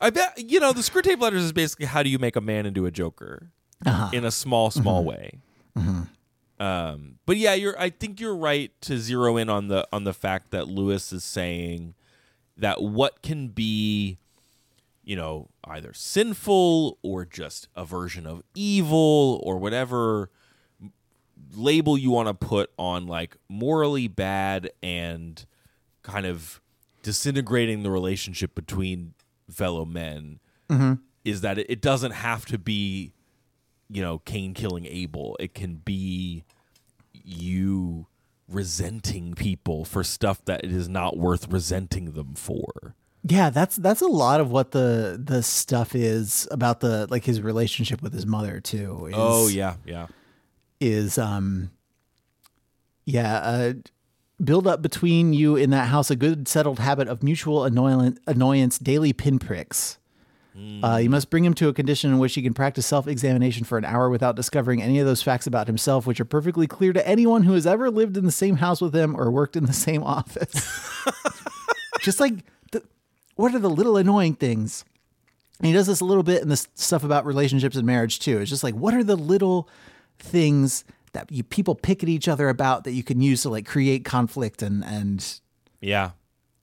I bet you know the Screwtape letters is basically how do you make a man into a Joker Uh-huh. in a small, small Mm-hmm. way. Um, but yeah, you're. I think you're right to zero in on the on the fact that Lewis is saying that what can be, you know, either sinful or just a version of evil or whatever label you want to put on like morally bad and kind of disintegrating the relationship between fellow men mm-hmm. is that it, it doesn't have to be you know Cain killing Abel. It can be you resenting people for stuff that it is not worth resenting them for Yeah, that's that's a lot of what the the stuff is about the like his relationship with his mother too. Is, Oh yeah, yeah. is um yeah uh build up between you in that house a good settled habit of mutual annoyance, annoyance daily pinpricks uh, you must bring him to a condition in which he can practice self-examination for an hour without discovering any of those facts about himself which are perfectly clear to anyone who has ever lived in the same house with him or worked in the same (laughs) office just like what are the little annoying things and he does this a little bit in this stuff about relationships and marriage too. It's just like, what are the little things that you people pick at each other about that you can use to like create conflict and and Yeah.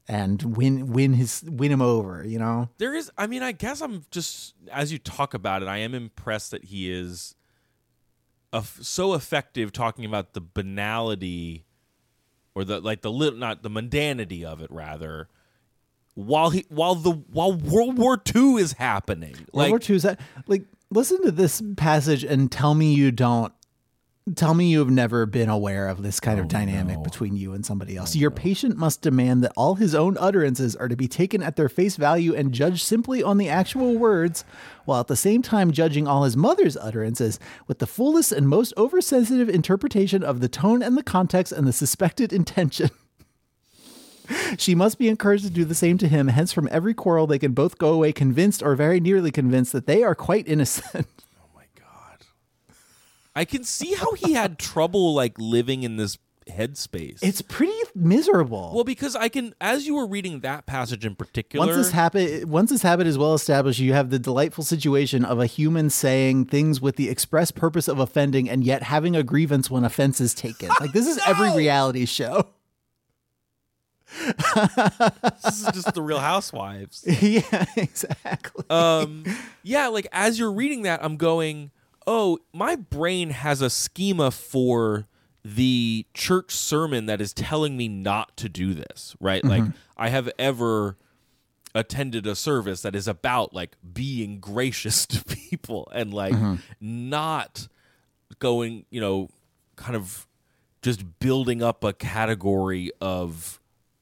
and win win his win him over, you know? There is I mean, I guess I'm just as you talk about it, I am impressed that he is so effective talking about the banality or the like the little not the mundanity of it rather while he while the while World War II is happening. World Like War II is that like listen to this passage and tell me you don't tell me you have never been aware of this kind of oh, dynamic between you and somebody else. Oh, Your patient must demand that all his own utterances are to be taken at their face value and judged simply on the actual words, while at the same time judging all his mother's utterances with the fullest and most oversensitive interpretation of the tone and the context and the suspected intention. (laughs) (laughs) She must be encouraged to do the same to him. Hence, from every quarrel, they can both go away convinced or very nearly convinced that they are quite innocent. (laughs) Oh my god. I can see how he had trouble like living in this headspace. It's pretty miserable. well because I can as you were reading that passage in particular once this habit, once this habit is well established, you have the delightful situation of a human saying things with the express purpose of offending, and yet having a grievance when offense is taken. Like this is every (laughs) reality show. This is just the real housewives. (laughs) yeah, exactly. um yeah like as you're reading that i'm going oh my brain has a schema for the church sermon that is telling me not to do this right like i have ever attended a service that is about like being gracious to people and like not going you know kind of just building up a category of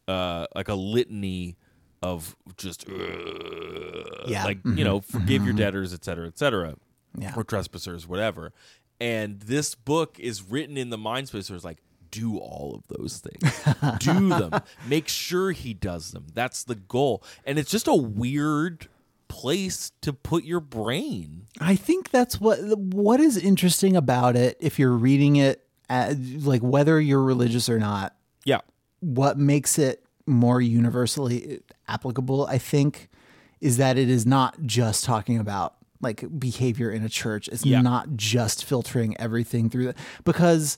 uh like a litany of just uh, Yeah. like you know forgive your debtors et cetera et cetera Yeah. or trespassers whatever. And this book is written in the mind space where it's like do all of those things. (laughs) Do them. Make sure he does them. That's the goal. And it's just a weird place to put your brain. I think that's what what is interesting about it. If you're reading it, at, like whether you're religious or not, yeah what makes it more universally applicable, I think, is that it is not just talking about like behavior in a church. It's Yeah. not just filtering everything through that because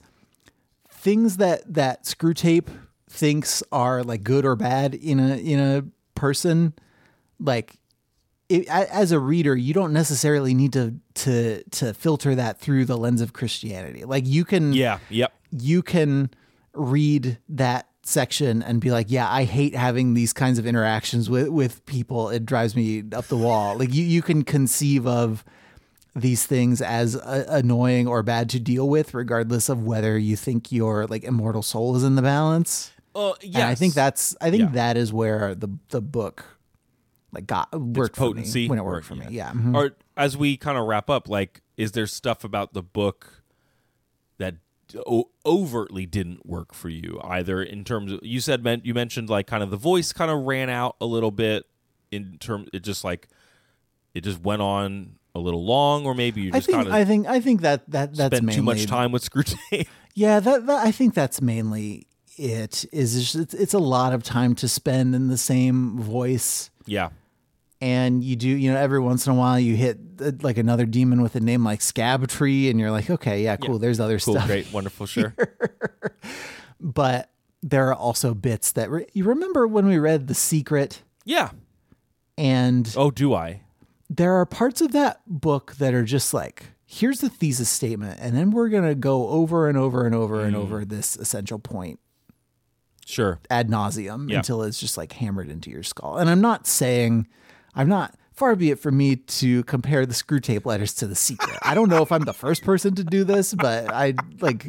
things that that Screwtape thinks are like good or bad in a in a person like it, as a reader you don't necessarily need to to to filter that through the lens of Christianity like you can yeah yep you can read that section and be like, yeah, I hate having these kinds of interactions with with people. It drives me up the wall. Like you you can conceive of these things as uh, annoying or bad to deal with regardless of whether you think your like immortal soul is in the balance. uh yeah. I think that's I think Yeah. that is where the the book like got worked for potency me when it or- worked for me. yeah. Yeah. mhm. or as we kind of wrap up like is there stuff about the book that overtly didn't work for you either in terms of you said meant you mentioned like kind of the voice kind of ran out a little bit in terms it just like it just went on a little long or maybe you I just think kind I think I think that that that's spent mainly too much time with screwtape. (laughs) Yeah, that, that I think that's mainly it's, it's it's a lot of time to spend in the same voice, yeah and you do you know every once in a while you hit uh, like another demon with a name like Scabtree, and you're like, okay, yeah, cool. There's other cool stuff, great wonderful sure. (laughs) but there are also bits that re- you remember when we read The Secret, yeah. And oh do i? there are parts of that book that are just like here's the thesis statement and then we're going to go over and over and over and over this essential point sure. ad nauseum Yeah. until it's just like hammered into your skull. And I'm not saying, I'm not, far be it from me to compare the Screwtape letters to the secret. I don't know if I'm the first person to do this, but I like,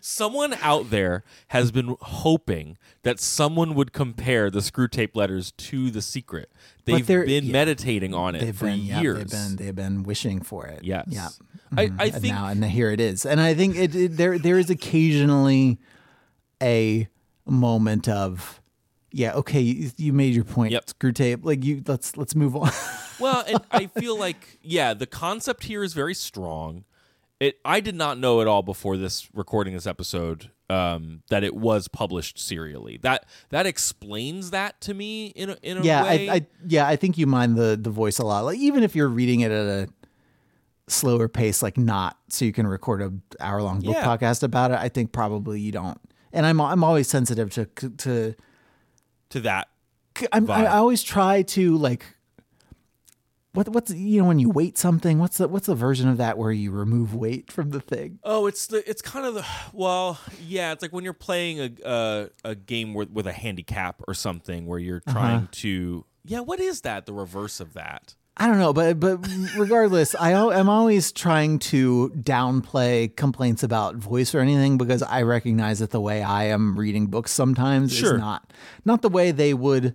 Someone out there has been hoping that someone would compare the Screwtape letters to the secret. They've been yeah. meditating on it for been, years. they've been they've been wishing for it. Yes. Yeah. I, mm-hmm. I and think now and here it is. And I think it, it there there is occasionally a moment of yeah, okay, you, you made your point. Yep. Screwtape. Like you let's let's move on. (laughs) well, and I feel like yeah, the concept here is very strong. It I did not know at all before this recording this episode um, that it was published serially. That that explains that to me in a, in a yeah, way. I, I yeah, I think you mind the the voice a lot. Like even if you're reading it at a slower pace, like not so you can record a hour long book Yeah. podcast about it. I think probably you don't. And I'm I'm always sensitive to to to that. I'm, I. I always try to like what what's you know when you weight something what's the what's the version of that where you remove weight from the thing Oh, it's the it's kind of the well, yeah. It's like when you're playing a a, a game with with a handicap or something where you're Uh-huh. trying to yeah. What is that? The reverse of that? I don't know but but regardless I I'm always trying to downplay complaints about voice or anything because I recognize that the way I am reading books sometimes Sure. is not not the way they would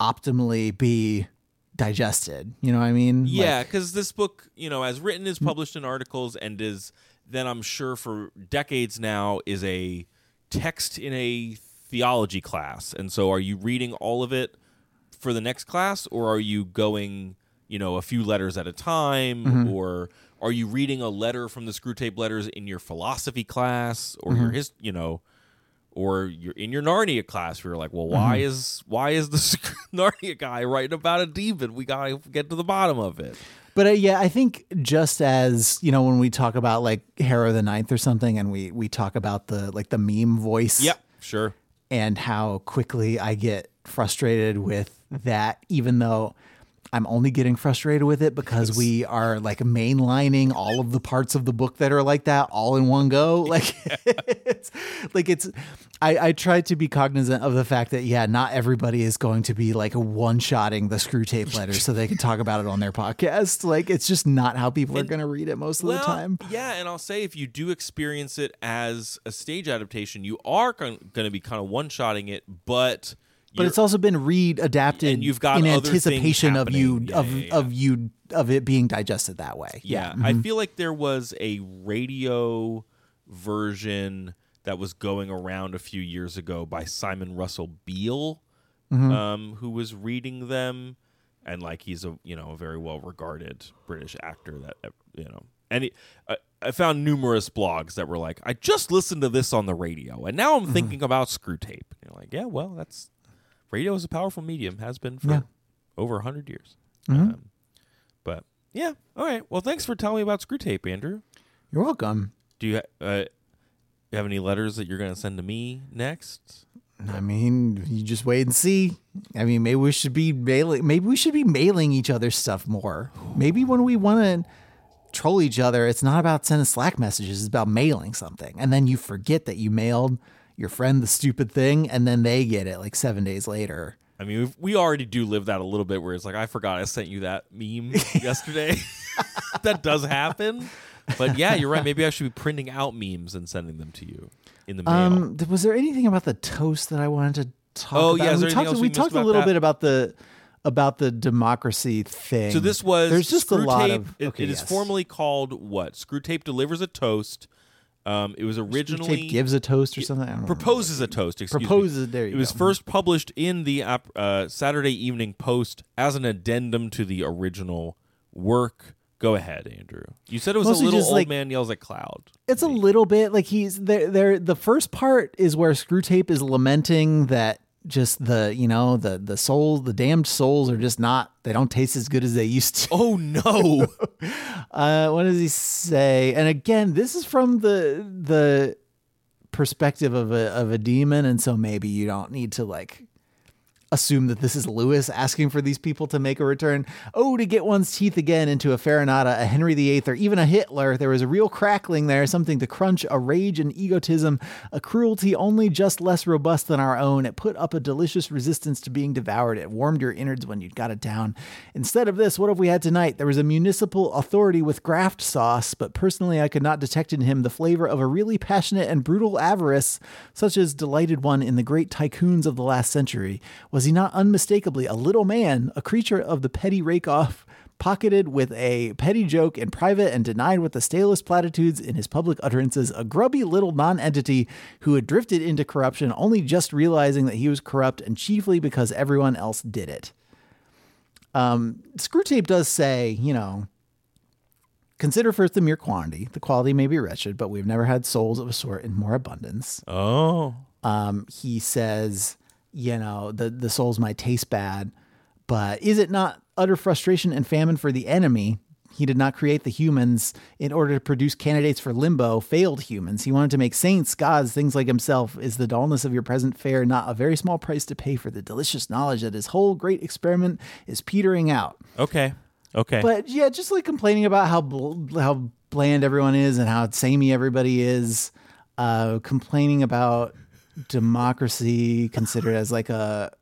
optimally be digested you know what I mean Yeah, because this book, you know, as written, is published in articles and is then I'm sure for decades now is a text in a theology class. And so, are you reading all of it for the next class, or are you going, you know, a few letters at a time, mm-hmm. or are you reading a letter from the Screwtape letters in your philosophy class, or your mm-hmm. his, you know? Or you're in your Narnia class, where you're like, well, why mm-hmm. is why is the (laughs) Narnia guy writing about a demon? We gotta get to the bottom of it. But uh, yeah, I think just as you know, when we talk about like Harrow the Ninth or something, and we we talk about the like the meme voice, Yep, sure. and how quickly I get frustrated with that, even though I'm only getting frustrated with it because we are like mainlining all of the parts of the book that are like that all in one go. Like (laughs) it's like it's I, I try to be cognizant of the fact that yeah, not everybody is going to be like one shotting the Screwtape letters so they can talk about it on their podcast. Like it's just not how people are gonna read it most of the time. Yeah, and I'll say if you do experience it as a stage adaptation, you are going to be kind of one shotting it, but But it's also been read adapted And you've got in anticipation of you. Yeah, of yeah, yeah. of you of it being digested that way. yeah. I feel like there was a radio version that was going around a few years ago by Simon Russell Beale, Mm-hmm. um, who was reading them, and like he's a you know a very well regarded British actor that uh, you know. And he, I, I found numerous blogs that were like, I just listened to this on the radio, and now I'm Mm-hmm. thinking about Screwtape. And you're like, yeah, well, that's radio is a powerful medium, has been for Yeah. over hundred years. Mhm. Um, but yeah, all right. Well, thanks for telling me about Screwtape, Andrew. You're welcome. Do you uh, you have any letters that you're going to send to me next? I mean, you just wait and see. I mean, maybe we should be mailing. Maybe we should be mailing each other stuff more. Maybe when we want to troll each other, it's not about sending Slack messages. It's about mailing something, and then you forget that you mailed your friend the stupid thing, and then they get it like seven days later. I mean, we've, we already do live that a little bit, where it's like I forgot I sent you that meme (laughs) yesterday. (laughs) that does happen, but yeah, you're right. Maybe I should be printing out memes and sending them to you in the mail. Um, was there anything about the toast that I wanted to talk Oh, about? yeah, we talked. we we talked a little that? bit about the about the democracy thing. so this was there's just a Screw lot Tape- of it- okay, it is yes. formally called what? Screwtape delivers a toast. Um, it was originally gives a toast or something. I don't know. proposes a toast. Excuse me. proposes. There you It was go. first published in the uh, Saturday Evening Post as an addendum to the original work. Go ahead, Andrew. You said it was Mostly a little old like- man yells at cloud. It's a little bit like he's there. There, the first part is where Screwtape is lamenting that just the you know the the souls, the damned souls are just not. They don't taste as good as they used to. Oh no! (laughs) Uh, what does he say? And again, this is from the the perspective of a of a demon, and so maybe you don't need to like assume that this is Lewis asking for these people to make a return. Oh, to get one's teeth again into a Farinata, a Henry VIII, or even a Hitler. There was a real crackling there, something to crunch, a rage and egotism, a cruelty only just less robust than our own. It put up a delicious resistance to being devoured. It warmed your innards when you'd got it down. Instead of this, what have we had tonight? There was a municipal authority with graft sauce, but personally I could not detect in him the flavor of a really passionate and brutal avarice, such as delighted one in the great tycoons of the last century. Was he not unmistakably a little man, a creature of the petty rake off, pocketed with a petty joke in private and denied with the stalest platitudes in his public utterances, a grubby little non-entity who had drifted into corruption only just realizing that he was corrupt and chiefly because everyone else did it. Um, Screwtape does say, you know, consider first the mere quantity. The quality may be wretched, but we've never had souls of a sort in more abundance. Oh. Um, he says, you know, the, the souls might taste bad, but is it not utter frustration and famine for the enemy? He did not create the humans in order to produce candidates for limbo, failed humans. He wanted to make saints, gods, things like himself. Is the dullness of your present fare not a very small price to pay for the delicious knowledge that his whole great experiment is petering out? Okay. Okay. But yeah, just like complaining about how bl- how bland everyone is and how samey everybody is, uh, complaining about democracy considered as like a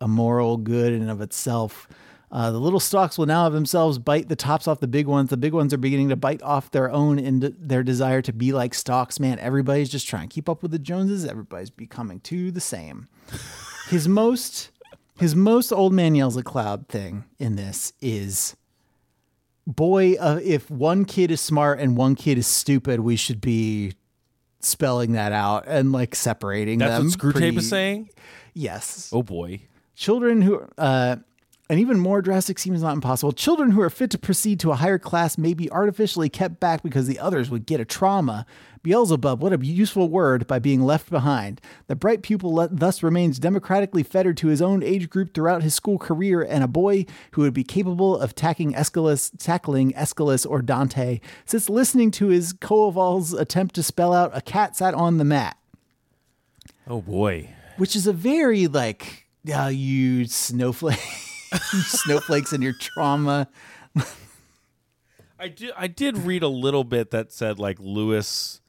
a moral good in and of itself. Uh, the little stalks will now of themselves bite the tops off the big ones. The big ones are beginning to bite off their own in their desire to be like stalks. Man, everybody's just trying to keep up with the Joneses. Everybody's becoming too the same. His most his most old man yells at cloud thing in this is boy uh, if one kid is smart and one kid is stupid we should be spelling that out and like separating That's them what Screwtape pretty- is saying? yes Oh boy. children who uh an even more drastic seems not impossible. Children who are fit to proceed to a higher class may be artificially kept back because the others would get a trauma. Beelzebub, what a useful word, by being left behind. The bright pupil le- thus remains democratically fettered to his own age group throughout his school career, and a boy who would be capable of tackling Aeschylus, tackling Aeschylus or Dante sits listening to his Coeval's attempt to spell out a cat sat on the mat Oh boy. which is a very like uh, you snowflake (laughs) snowflakes and your trauma I did I did read a little bit that said like Lewis,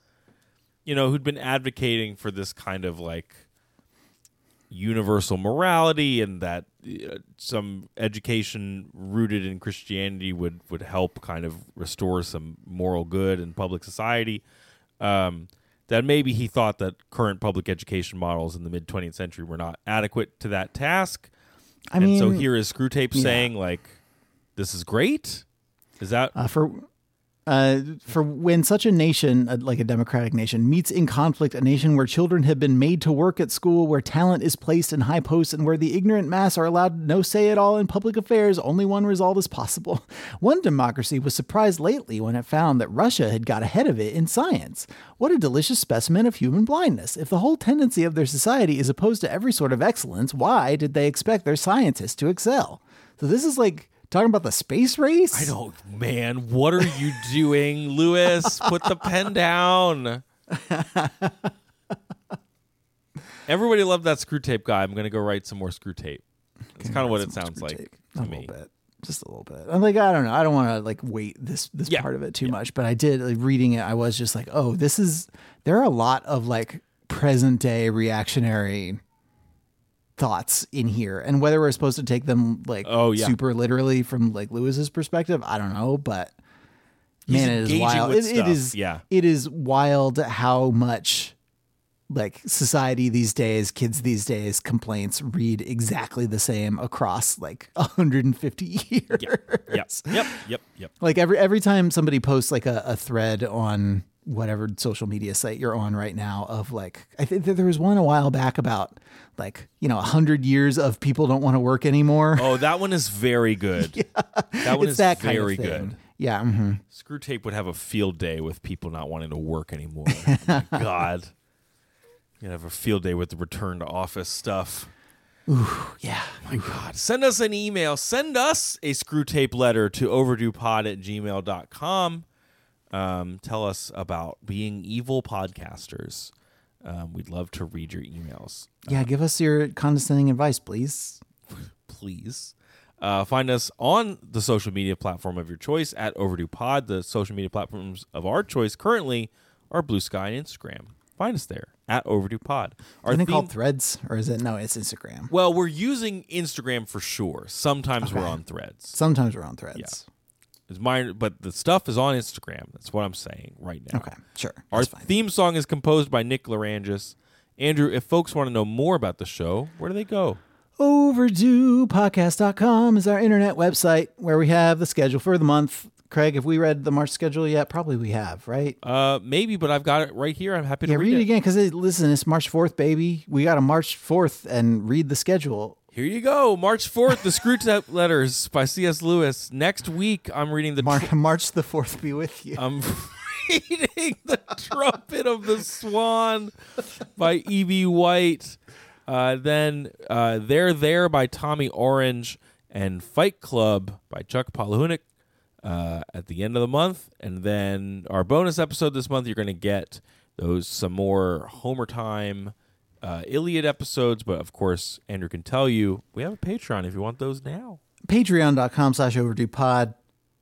you know, who'd been advocating for this kind of like universal morality and that uh, some education rooted in Christianity would would help kind of restore some moral good in public society. Um, that maybe he thought that current public education models in the mid 20th century were not adequate to that task. I and mean so here is Screwtape yeah. saying like, "This is great." Is that uh, for uh, for when such a nation, uh, like a democratic nation, meets in conflict, a nation where children have been made to work at school, where talent is placed in high posts, and where the ignorant mass are allowed no say at all in public affairs, only one result is possible. (laughs) One democracy was surprised lately when it found that Russia had got ahead of it in science. What a delicious specimen of human blindness. If the whole tendency of their society is opposed to every sort of excellence, why did they expect their scientists to excel? So this is like talking about the space race? I don't, man. What are you (laughs) doing, Lewis? Put the pen down. Everybody loved that Screwtape guy. I'm gonna go write some more Screwtape. It's kind of what it sounds like Take to a me. little bit, just a little bit. I'm like, I don't know. I don't want to like weight this this Yeah. part of it too much, but I did like, reading it. I was just like, oh, this is. There are a lot of like present day reactionary thoughts in here, and whether we're supposed to take them like Oh, yeah. super literally from like Lewis's perspective, I don't know, but. Man, it is wild. It- it is yeah. It is wild how much like society these days, kids these days, complaints read exactly the same across like (laughs) 150 years. Yep, yep, yep, yep. Like every every time somebody posts like a, a thread on whatever social media site you're on right now of like I think that there was one a while back about like you know a hundred years of people don't want to work anymore. Oh, that one is very good. (laughs) That one it's is that kind very of good. Yeah. mhm. Screwtape would have a field day with people not wanting to work anymore. (laughs) Oh God, you'd have a field day with the return to office stuff. Ooh, yeah. My God. Send us an email. Send us a Screwtape letter to overduepod at gmail.com. Um, tell us about being evil podcasters. Um, we'd love to read your emails. Yeah, give us your condescending advice, please. (laughs) please. Uh, find us on the social media platform of your choice at Overdue Pod. The social media platforms of our choice currently are Bluesky and Instagram. Find us there at Overdue Pod. Are Isn't it theme- called Threads or is it? No, it's Instagram. well, we're using Instagram for sure. Sometimes we're on Threads. Sometimes we're on Threads. It's mine, but the stuff is on Instagram. That's what I'm saying right now. Okay, sure. Our theme song is composed by Nick Lerangis. Andrew, if folks want to know more about the show, where do they go? OverduePodcast.com is our internet website where we have the schedule for the month. Craig, have we read the March schedule yet? Probably we have, right? Uh, maybe, but I've got it right here. I'm happy to Yeah, read, read it it. again because listen, it's March 4th, baby. We got a March 4th and read the schedule. Here you go. March 4th, The Screwtape (laughs) Letters by C.S. Lewis. Next week, I'm reading the. Mar- tr- (laughs) March the 4th be with you. I'm (laughs) reading The Trumpet of the Swan by E.B. White. Uh, then uh, They're There by Tommy Orange and Fight Club by Chuck Palahniuk uh, at the end of the month. And then our bonus episode this month, you're going to get those some more Homer Time uh, Iliad episodes. But of course, Andrew can tell you we have a Patreon if you want those now. Patreon.com slash overdue pod.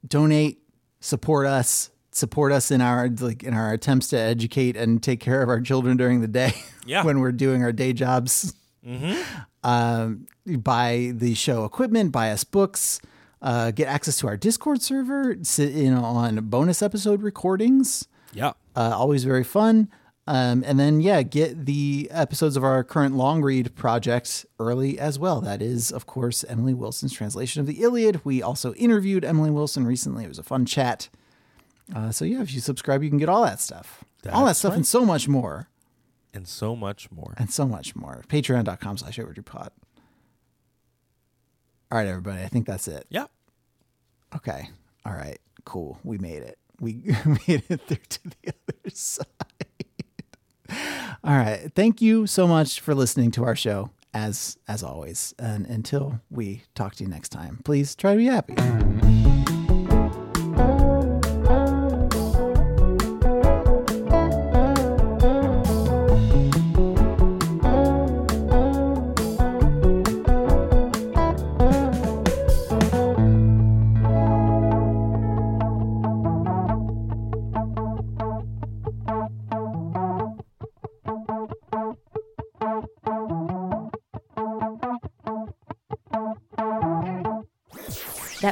Donate, support us, support us in our like in our attempts to educate and take care of our children during the day. (laughs) Yeah. when we're doing our day jobs. Um, buy the show equipment, buy us books, uh, get access to our Discord server, sit in on bonus episode recordings. Yeah. Uh, always very fun. Um, and then, yeah, get the episodes of our current long read project early as well. That is, of course, Emily Wilson's translation of the Iliad. We also interviewed Emily Wilson recently. It was a fun chat. Uh, so, yeah, if you subscribe, you can get all that stuff. all that stuff right. and so much more. And so much more. And so much more. Patreon.com slash overdue pod. All right, everybody. I think that's it. Yeah. Okay. All right. Cool. We made it. We (laughs) made it through to the (laughs) other side. (laughs) All right. Thank you so much for listening to our show as as always. And until we talk to you next time, please try to be happy.